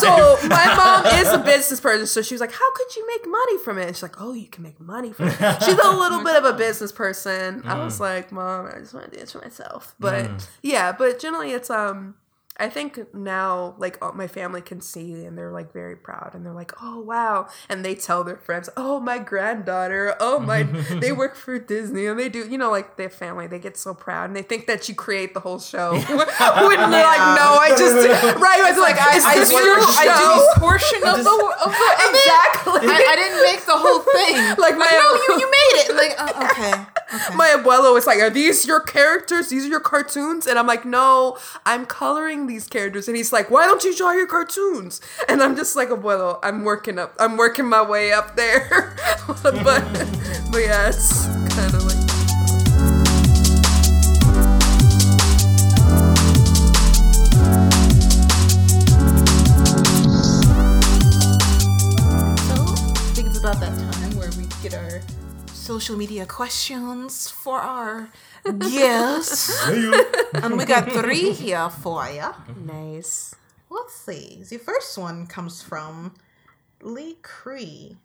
so my mom is a business person so she was like how could you make money from it? And she's like oh you can make money from it. She's a little bit of a business person. I Mm. was like mom I just want to do this for myself. But yeah but generally it's um I think now, like all my family can see, and they're like very proud, and they're like, "Oh wow!" And they tell their friends, "Oh my granddaughter, oh my, they work for Disney, and they do, you know, like their family, they get so proud, and they think that you create the whole show." when they're like, "No, I just right." I was like, "I, I do, I do a portion of the of the exactly. I, I didn't make the whole thing. Like my- no, you, you made it. Like uh, okay, my abuelo was like, "Are these your characters? These are your cartoons?" And I'm like, "No, I'm coloring these characters." And he's like, "Why don't you draw your cartoons?" And I'm just like, "Abuelo, I'm working up. I'm working my way up there." but but yeah, it's kind of like social media questions for our guests, and we got three here for you. nice. Let's see. The first one comes from Lee Cree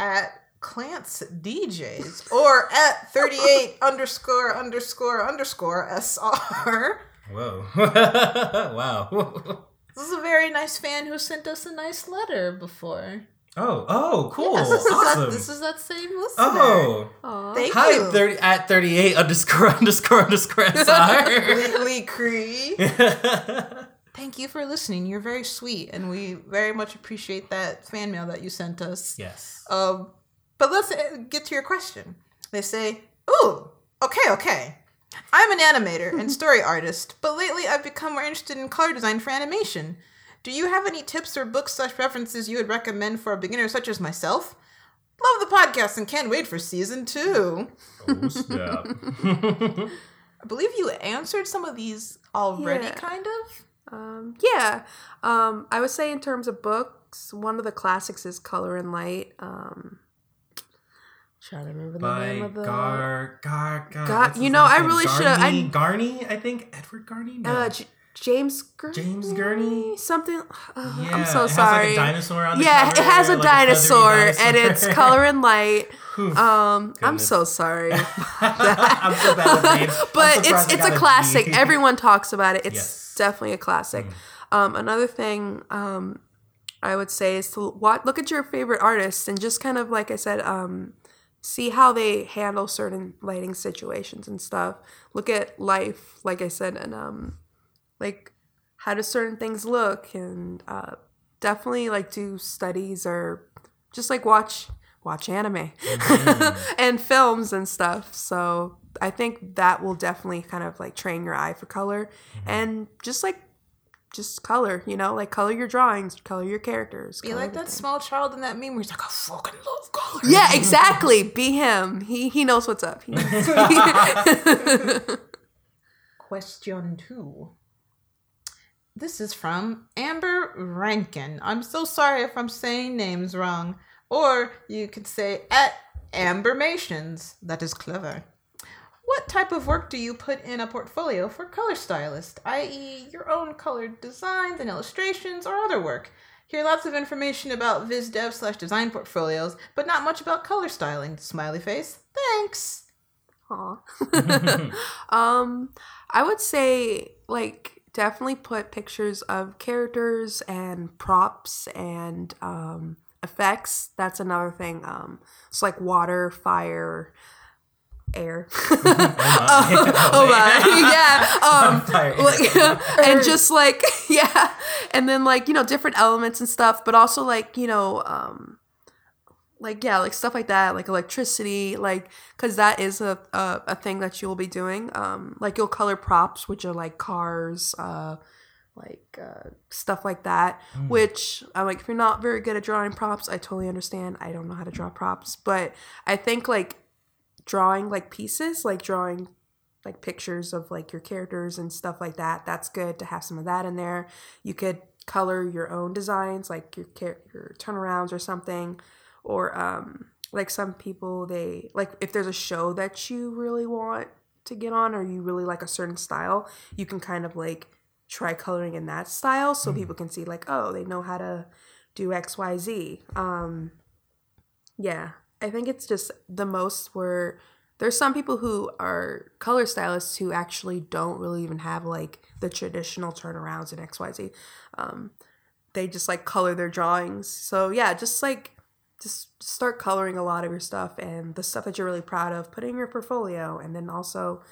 at Clance DJs or at 38 underscore underscore underscore SR. Whoa! wow! This is a very nice fan who sent us a nice letter before. Oh, oh, cool! Yes, this, is awesome. that, this is that same listener. oh, Aw. Thank hi, you. thirty at thirty eight underscore underscore underscore SR. Lee, Lee Cree. Thank you for listening. You're very sweet, and we very much appreciate that fan mail that you sent us. yes. Um, but let's uh, get to your question. They say, "Ooh, okay, okay. I'm an animator and story artist, but lately I've become more interested in color design for animation. Do you have any tips or books slash references you would recommend for a beginner such as myself? Love the podcast and can't wait for season two. Oh snap! I believe you answered some of these already, Yeah. kind of. Um, yeah. Um, I would say in terms of books, one of the classics is Color and Light. Um, trying to remember the name of the. Gar Gar Gar. Gar- you know, I really should've- I- Garney, Garney, I think Edward Garney. No. Uh, J- James Gurney. James Gurney? Something. yeah, I'm so it sorry. Has like a dinosaur on the yeah, it has a like feathery dinosaur, and it's color and light. Um, I'm so sorry, I'm so bad with names. But it's it's a classic. Everyone talks about it. It's Yes. definitely a classic. Um, another thing um, I would say is to watch, look at your favorite artists and just kind of like I said, um, see how they handle certain lighting situations and stuff. Look at life, like I said, and um, like how do certain things look, and uh, definitely like do studies or just like watch watch anime and films and stuff. So I think that will definitely kind of like train your eye for color and just like just color. You know, like color your drawings, color your characters. Be color like that everything. small child in that meme where he's like, I fucking love color. Yeah, exactly. Be him. He he knows what's up. He knows. Question two. This is from Amber Rankin. I'm so sorry if I'm saying names wrong. Or you could say at Ambermations. That is clever. What type of work do you put in a portfolio for color stylist, i.e., your own colored designs and illustrations or other work? Hear lots of information about viz dev slash design portfolios, but not much about color styling. Smiley face. Thanks. Aw. um, I would say like definitely put pictures of characters and props and um, effects. That's another thing. Um, it's like water, fire, air. Oh oh my, yeah. Um, like, and just like yeah, and then like you know different elements and stuff, but also like you know um, like yeah, like stuff like that, like electricity, like because that is a, a a thing that you'll be doing. Um, like you'll color props, which are like cars, uh, like uh, stuff like that. Which I'm like, if you're not very good at drawing props, I totally understand. I don't know how to draw props, but I think like drawing like pieces, like drawing like pictures of like your characters and stuff like that. That's good to have some of that in there. You could color your own designs, like your your turnarounds or something, or um like some people they like if there's a show that you really want to get on or you really like a certain style, you can kind of like try coloring in that style so people can see like oh they know how to do X Y Z. Um, yeah, I think it's just the most where there's some people who are color stylists who actually don't really even have like the traditional turnarounds in XYZ. Um, they just like color their drawings. So yeah, just like just start coloring a lot of your stuff and the stuff that you're really proud of, put in your portfolio, and then also,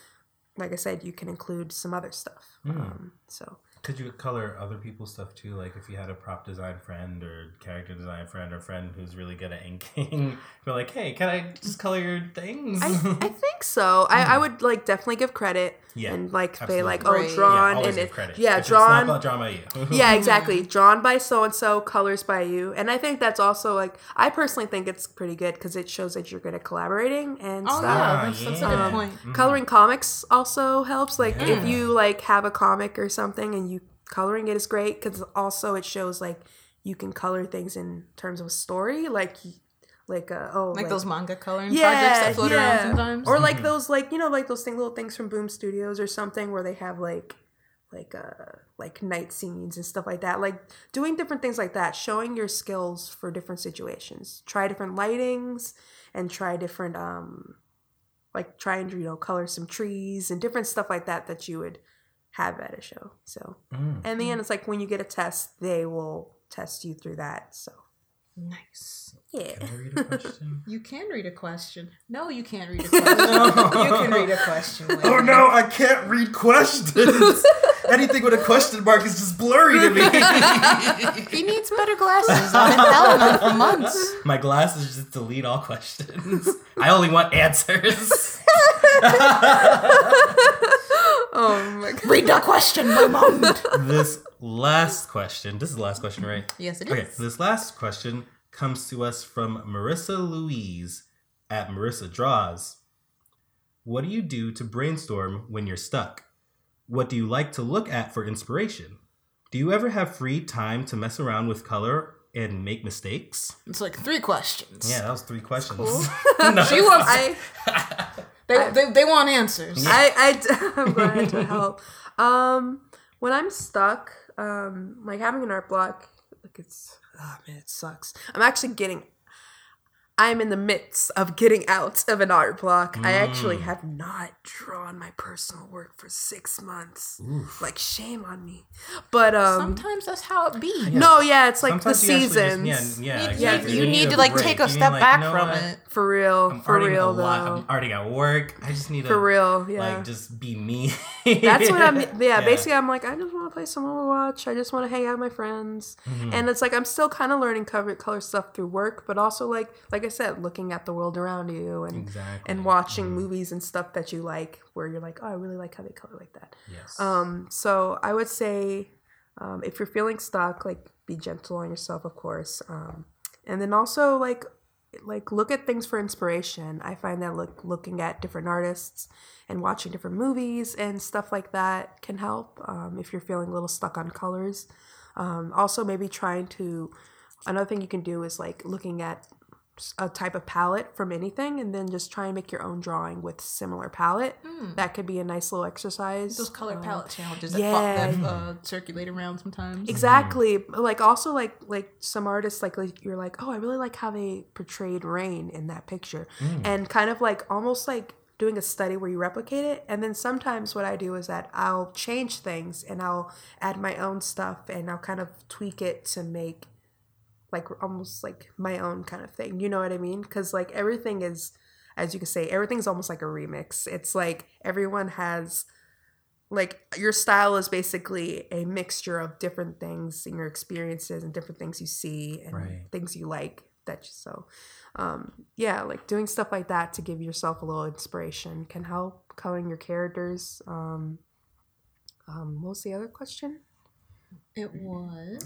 like I said, you can include some other stuff. Um, so Could you color other people's stuff too? Like if you had a prop design friend or character design friend or friend who's really good at inking, you're like, hey, can I just color your things? I, I think so. I, I hmm. would like definitely give credit Yeah, and like absolutely. be like, oh, Right. drawn yeah, and give credit. yeah, If it's drawn. not drawn by you. yeah, exactly. Drawn by so and so, colors by you, and I think that's also like I personally think it's pretty good because it shows that you're good at collaborating and Oh stuff. yeah, that's, that's a good um, point. Mm-hmm. Coloring comics also helps. Like Yeah. if you like have a comic or something and you coloring it is great because also it shows like you can color things in terms of story, like like uh, oh Like, those manga coloring projects yeah, that float yeah. around sometimes. Or like those like you know like those thing little things from Boom Studios or something where they have like like uh like night scenes and stuff like that. Like doing different things like that, showing your skills for different situations. Try different lightings and try different um like try and you know color some trees and different stuff like that that you would have at a show. So Mm. and in the end it's like when you get a test, they will test you through that. So nice. yeah. Can I read a question? You can read a question. No, you can't read a question. you can read a question. Wayne. oh no, I can't read questions. Anything with a question mark is just blurry to me. He needs better glasses. I've been telling him for months. My glasses just delete all questions. I only want answers. Oh my god. Read the question, my mom. this last question, this is the last question, right? Yes, it is. Okay, this last question comes to us from Marissa Louise at Marissa Draws. What do you do to brainstorm when you're stuck? What do you like to look at for inspiration? Do you ever have free time to mess around with color and make mistakes? It's like three questions. Yeah, that was three questions. cool. No, She wants. I they, they, they want answers. I, I am glad to help. Um, when I'm stuck, um, like having an art block, like it's, oh man, it sucks. I'm actually getting, I'm in the midst of getting out of an art block. I actually Mm. have not drawn my personal work for six months. Oof. Like shame on me. But um, Sometimes that's how it be. no, yeah, it's like the Sometimes you actually just- seasons. yeah, yeah, You- exactly. you, need a to like break. take a need, step like, back you from what? it. For real, I'm for real a lot. though. I'm already at work. I just need to For real, yeah. like just be me. That's what I'm. Yeah, basically, I'm like, I just want to play some Overwatch. I just want to hang out with my friends, Mm-hmm. and it's like I'm still kind of learning color color stuff through work, but also like like I said, looking at the world around you and Exactly. and watching movies and stuff that you like, where you're like, oh, I really like how they color like that. Yes. Um, so I would say, Um, if you're feeling stuck, like be gentle on yourself, of course. Um, and then also like like look at things for inspiration. I find that look looking at different artists and watching different movies and stuff like that can help um, if you're feeling a little stuck on colors. Um, also, maybe trying to another thing you can do is like looking at a type of palette from anything and then just try and make your own drawing with similar palette. That could be a nice little exercise. Those color Uh, palette challenges that, yeah. fo- that uh, circulate around sometimes. Exactly. Like also like like some artists like like you're like, "Oh, I really like how they portrayed rain in that picture." And kind of like almost like doing a study where you replicate it and then sometimes what I do is that I'll change things and I'll add my own stuff and I'll kind of tweak it to make like almost like my own kind of thing. You know what I mean? Cuz like everything is as you can say, everything's almost like a remix. It's like everyone has like your style is basically a mixture of different things in your experiences and different things you see and Right. things you like that you, so um yeah like doing stuff like that to give yourself a little inspiration can help coloring your characters um um what was the other question It was.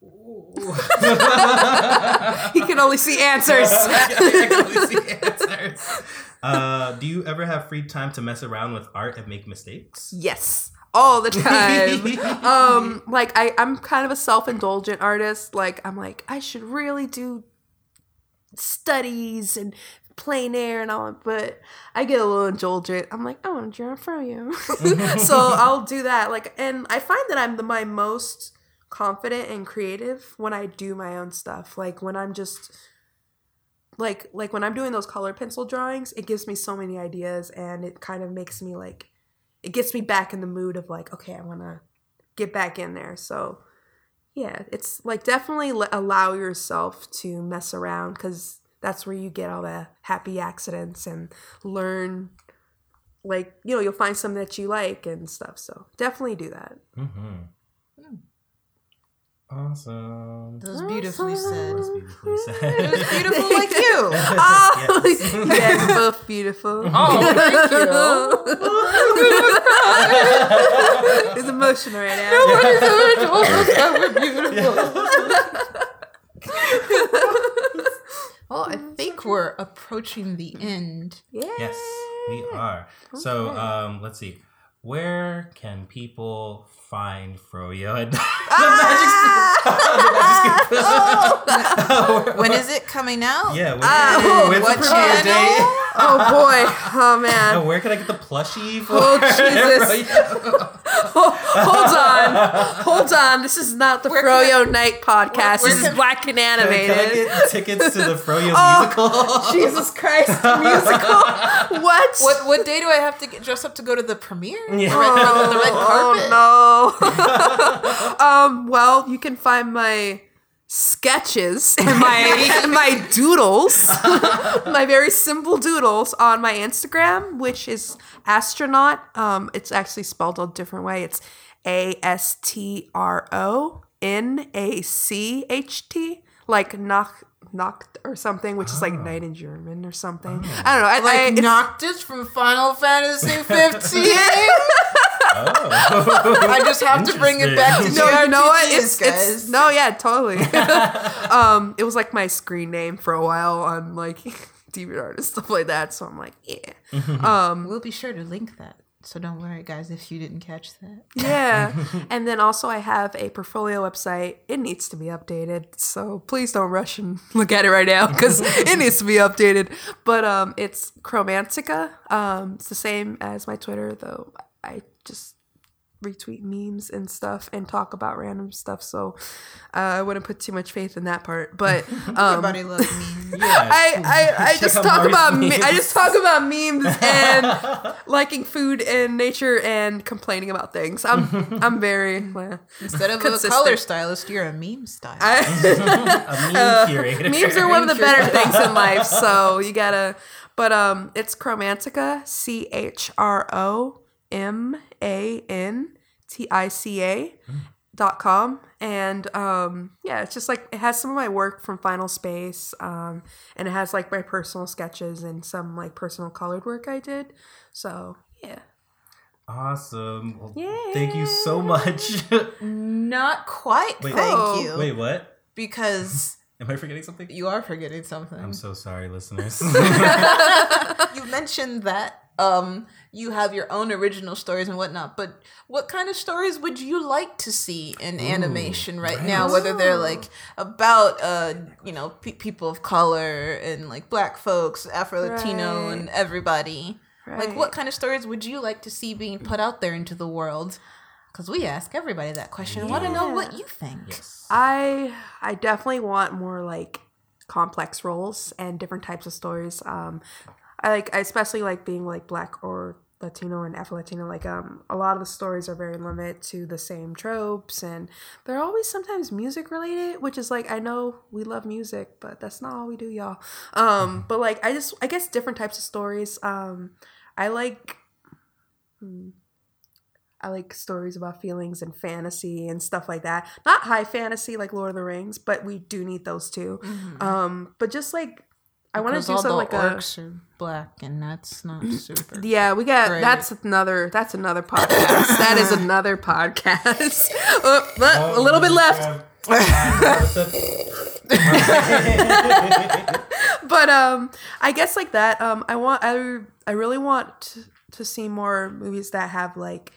he can only see answers I can only see answers. Uh, do you ever have free time to mess around with art and make mistakes? Yes, all the time. um, like I, I'm kind of a self-indulgent artist. Like I'm like I should really do studies and plein air and all, but I get a little indulgent. I'm like, I want to draw from you, so I'll do that. Like, and I find that I'm the my most confident and creative when I do my own stuff. Like when I'm just like like when I'm doing those color pencil drawings, it gives me so many ideas and it kind of makes me like it gets me back in the mood of like, okay, I want to get back in there. So, yeah, it's like definitely allow yourself to mess around because that's where you get all the happy accidents and learn. Like, you know, you'll find something that you like and stuff. So, definitely do that. Mm-hmm. Awesome. That was beautifully said. That's beautifully It said. was beautiful like you. Oh, Yes. yeah, you're both beautiful. Oh, thank you. It's emotional right now. well, I think we're approaching the end. Yeah. Yes, we are. So, um, let's see. Where can people find Froyo and When is it coming out? Yeah, when, Ah, when's what the premiere channel? date? Oh boy. Oh man. Uh, where can I get the plushie for Oh, Jesus. Froyo? Hold on. Hold on. This is not the Where Froyo Knight podcast. where this is Black and Can, Animated. can I get tickets to the Froyo Oh, musical? Jesus Christ, musical. What? What what day do I have to get dressed up to go to the premiere? Yeah. The red, the red carpet. Oh no. um, well, you can find my sketches and my my doodles, my very simple doodles on my Instagram, which is astronaut. Um, it's actually spelled a different way. It's A S T R O N A C H T, like knock knocked or something, which is like night in German or something. I don't know. I, I, Like it's- Noctis from Final Fantasy 15. Oh. I just have to bring it back to Interesting. No, you know what? It's, guys. it's no, yeah, totally. um, it was like my screen name for a while on like DeviantArt and stuff like that. So I'm like, yeah, um, We'll be sure to link that. So don't worry, guys, if you didn't catch that. yeah. and then also I have a portfolio website. It needs to be updated, so please don't rush and look at it right now because it needs to be updated. But um, it's Chromantica. Um, it's the same as my Twitter, though. I just retweet memes and stuff and talk about random stuff. So uh, I wouldn't put too much faith in that part. But um, Everybody loves me. Yeah. I, I, I just talk Mari's about me- memes. I just talk about memes and liking food and nature and complaining about things. I'm I'm very well, Instead of Consistent. a color stylist, you're a meme stylist. I, a meme curator. memes are one of the better things in life, so you gotta. But um, it's Chromantica, C H R O M A N T I C A dot com and um yeah it's just like it has some of my work from final space um and it has like my personal sketches and some like personal colored work i did so yeah Awesome. Well, Yeah. Thank you so much. Not quite. Wait. thank Oh. you. Wait, what? Because Am I forgetting something? you are forgetting something. I'm so sorry, listeners. you mentioned that um you have your own original stories and whatnot, but what kind of stories would you like to see in animation right, now? Whether they're like about uh you know pe- people of color and like black folks, Afro Latino, Right. and everybody. Like, what kind of stories would you like to see being put out there into the world? Because we ask everybody that question. I want to know what you think. yes. I I definitely want more like complex roles and different types of stories. Um, I like I especially like being like black or Latino and Afro Latino. Like um, a lot of the stories are very limited to the same tropes, and they're always sometimes music related, which is like I know we love music, but that's not all we do, y'all. Um, but like I just I guess different types of stories. Um, I like. hmm, I like stories about feelings and fantasy and stuff like that. Not high fantasy like Lord of the Rings, but we do need those too. Um, but just like I want to do something the like a are black, and that's not super. yeah. We got Great. that's another that's another podcast. that is another podcast. Uh, but Oh, a little bit left. but um i guess like that um i want i i really want to, to see more movies that have like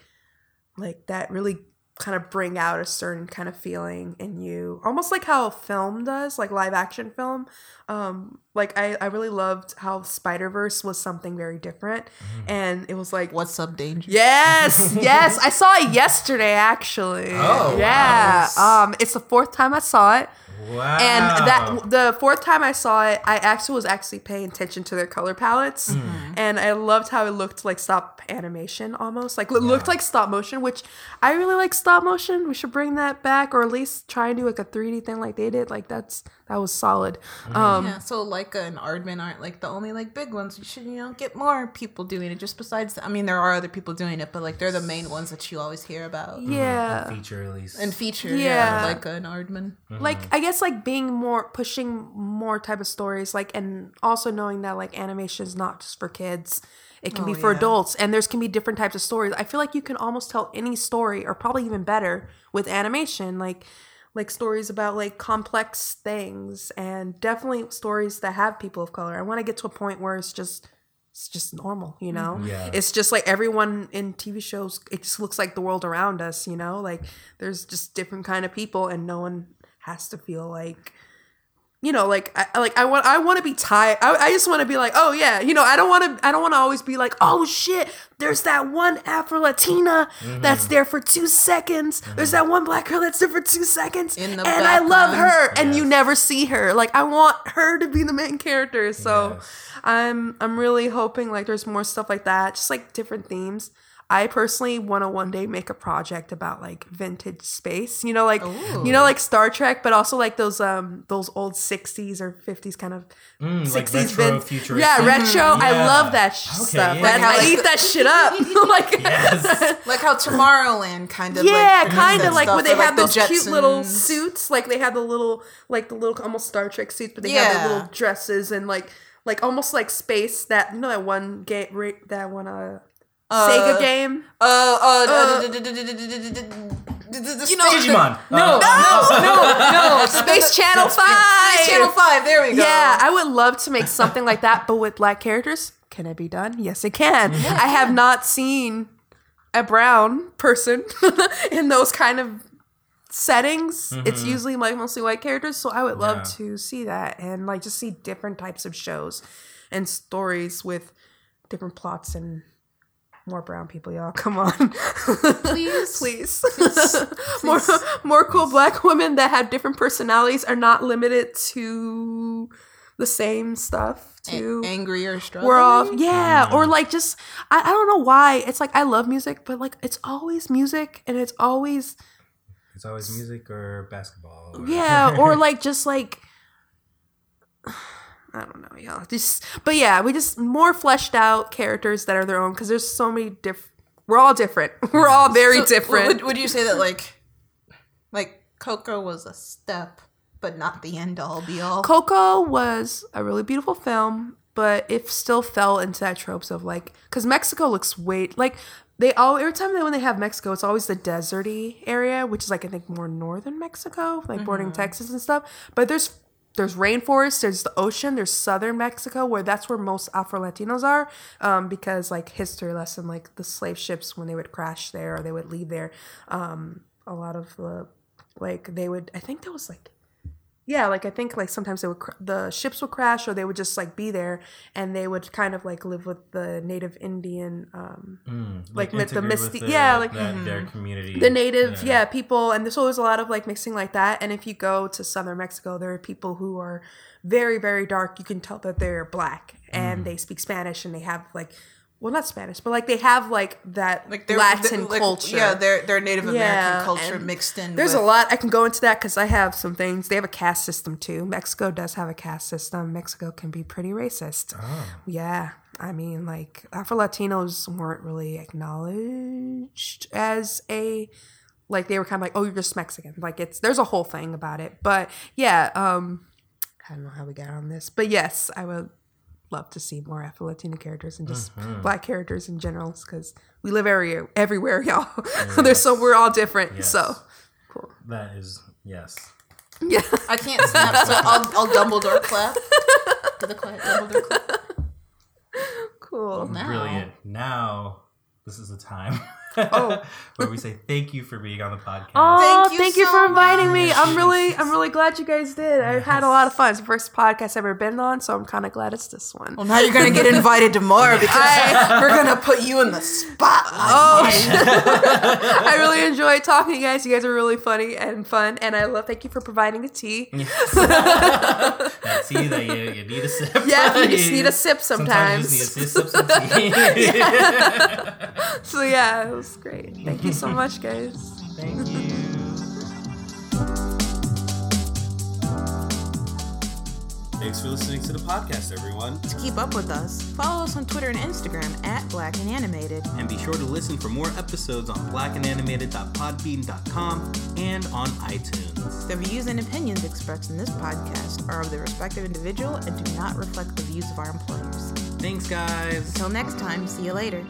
like that really kind of bring out a certain kind of feeling in you almost like how film does like live action film um like i i really loved how spider-verse was something very different and it was like What's up, danger? Yes, yes. I saw it yesterday actually. Oh, yeah. wow. Um it's the fourth time I saw it. Wow. And that the fourth time I saw it, I actually was actually paying attention to their color palettes, Mm. and I loved how it looked like stop animation almost, like it looked like stop motion, which I really like stop motion. We should bring that back, or at least try and do like a three D thing like they did. Like that's that was solid. Mm-hmm. Um, yeah, so Laika and Aardman aren't like the only like big ones. You should you know get more people doing it. Just besides, I mean, there are other people doing it, but like they're the main ones that you always hear about. yeah. feature release. And feature, Yeah. yeah, Laika and Aardman. like i guess like being more pushing more type of stories like and also knowing that like animation is not just for kids it can be Oh, for yeah. adults and there's can be different types of stories i feel like you can almost tell any story or probably even better with animation like like stories about like complex things and definitely stories that have people of color i want to get to a point where it's just it's just normal, you know? Mm-hmm. Yeah. It's just like everyone in TV shows, it just looks like the world around us, you know? Like there's just different kind of people and no one has to feel like you know, like I like I want I want to be tired. I, I just want to be like, oh yeah, you know, I don't want to I don't want to always be like, oh shit, there's that one Afro Latina Mm-hmm. that's there for two seconds. There's that one black girl that's there for two seconds, In the and I love background. her, and you never see her. Like I want her to be the main character. So Yes. I'm I'm really hoping like there's more stuff like that, just like different themes. I personally want to one day make a project about like vintage space, you know, like you know, like Star Trek, but also like those um those old '60s or '50s kind of Mm, like '60s retro, vin- futuristic. Yeah, retro. I Yeah. love that sh- Okay, stuff. yeah, That- yeah. I eat that shit up. like Yes. Like how Tomorrowland kind of yeah, like kind of like stuff, where they or, like, have the those cute little suits, like they have the little, like the little almost Star Trek suits, but they have the little dresses and like, like almost like space. That you know that one game, that one uh, Sega game. Uh, uh, Uh, you know, Digimon. No, Uh, no, no, no, Space Channel Five. Space Channel Five. There we go. Yeah, I would love to make something like that, but with black characters. Can it be done? Yes, it can. I have not seen a brown person in those kind of settings. It's usually like mostly white characters, so I would love Mm-hmm. Yeah. to see that and like just see different types of shows and stories with different plots and more brown people, y'all. Come on. Please. Please. more more cool black women that have different personalities are not limited to the same stuff too. A- angry or struggling. We're off, yeah, or mm. like just I, I don't know why. It's like I love music, but like it's always music and it's always It's always music or basketball. or- yeah, or like just like I don't know, y'all. Just but yeah, we just more fleshed out characters that are their own because there's so many different. We're all different. We're all very So, different. Would, would you say that like, like Coco was a step, but not the end all be all? Coco was a really beautiful film, but it still fell into that tropes of like, because Mexico looks way like they all every time they when they have Mexico, it's always the deserty area, which is like I think more northern Mexico, like bordering mm-hmm. Texas and stuff. But there's there's rainforest, there's the ocean, there's southern Mexico, where that's where most Afro Latinos are, um, because like history lesson, like the slave ships when they would crash there or they would leave there, um, a lot of the like they would I think there was like yeah, like I think like sometimes they would cr- the ships would crash or they would just like be there and they would kind of like live with the native Indian um Mm, Like with the their- yeah, like- that- their community, the native yeah. people and there's always a lot of like mixing like that and if you go to southern Mexico there are people who are very very dark you can tell that they're black and Mm. they speak Spanish and they have like well not Spanish but like they have like that Like they're Latin they're- like, culture Yeah, their their Native American Yeah, culture mixed in. There's with, a lot I can go into that because I have some things. They have a caste system too. Mexico does have a caste system. Mexico can be pretty racist. oh. Yeah, I mean, like Afro Latinos weren't really acknowledged as a like they were kind of like, oh, you're just Mexican. Like it's there's a whole thing about it. But yeah, um, I don't know how we got on this, but yes, I would love to see more Afro Latino characters and just mm-hmm. black characters in general because we live every, everywhere, y'all. There's so we're all different. Yes. So That is yes. yeah, I can't snap, so I'll, I'll Dumbledore clap. To the clap, Dumbledore clap. cool. Now. Brilliant. Now this is the time Oh. where we say thank you for being on the podcast. Oh, Thank thank you you, for so inviting me. I'm really, I'm really glad you guys did. I had a lot of fun. It's the first podcast I've ever been on, so I'm kind of glad it's this one. Well, now you're gonna get invited to more because I- we're gonna put you in the spotlight. Oh, I really enjoyed talking to you guys. You guys are really funny and fun, and I love. Thank you for providing the tea. That tea that you, you need a sip. Yeah, you just need a sip Sometimes you just need to sip some tea. So yeah, it was great. Thank you so much, guys. Thank you. Thanks for listening to the podcast, everyone. To keep up with us, follow us on Twitter and Instagram at Black and Animated. And be sure to listen for more episodes on blackandanimated.podbean.com and on iTunes. The views and opinions expressed in this podcast are of the respective individual and do not reflect the views of our employers. Thanks, guys. Until next time, see you later.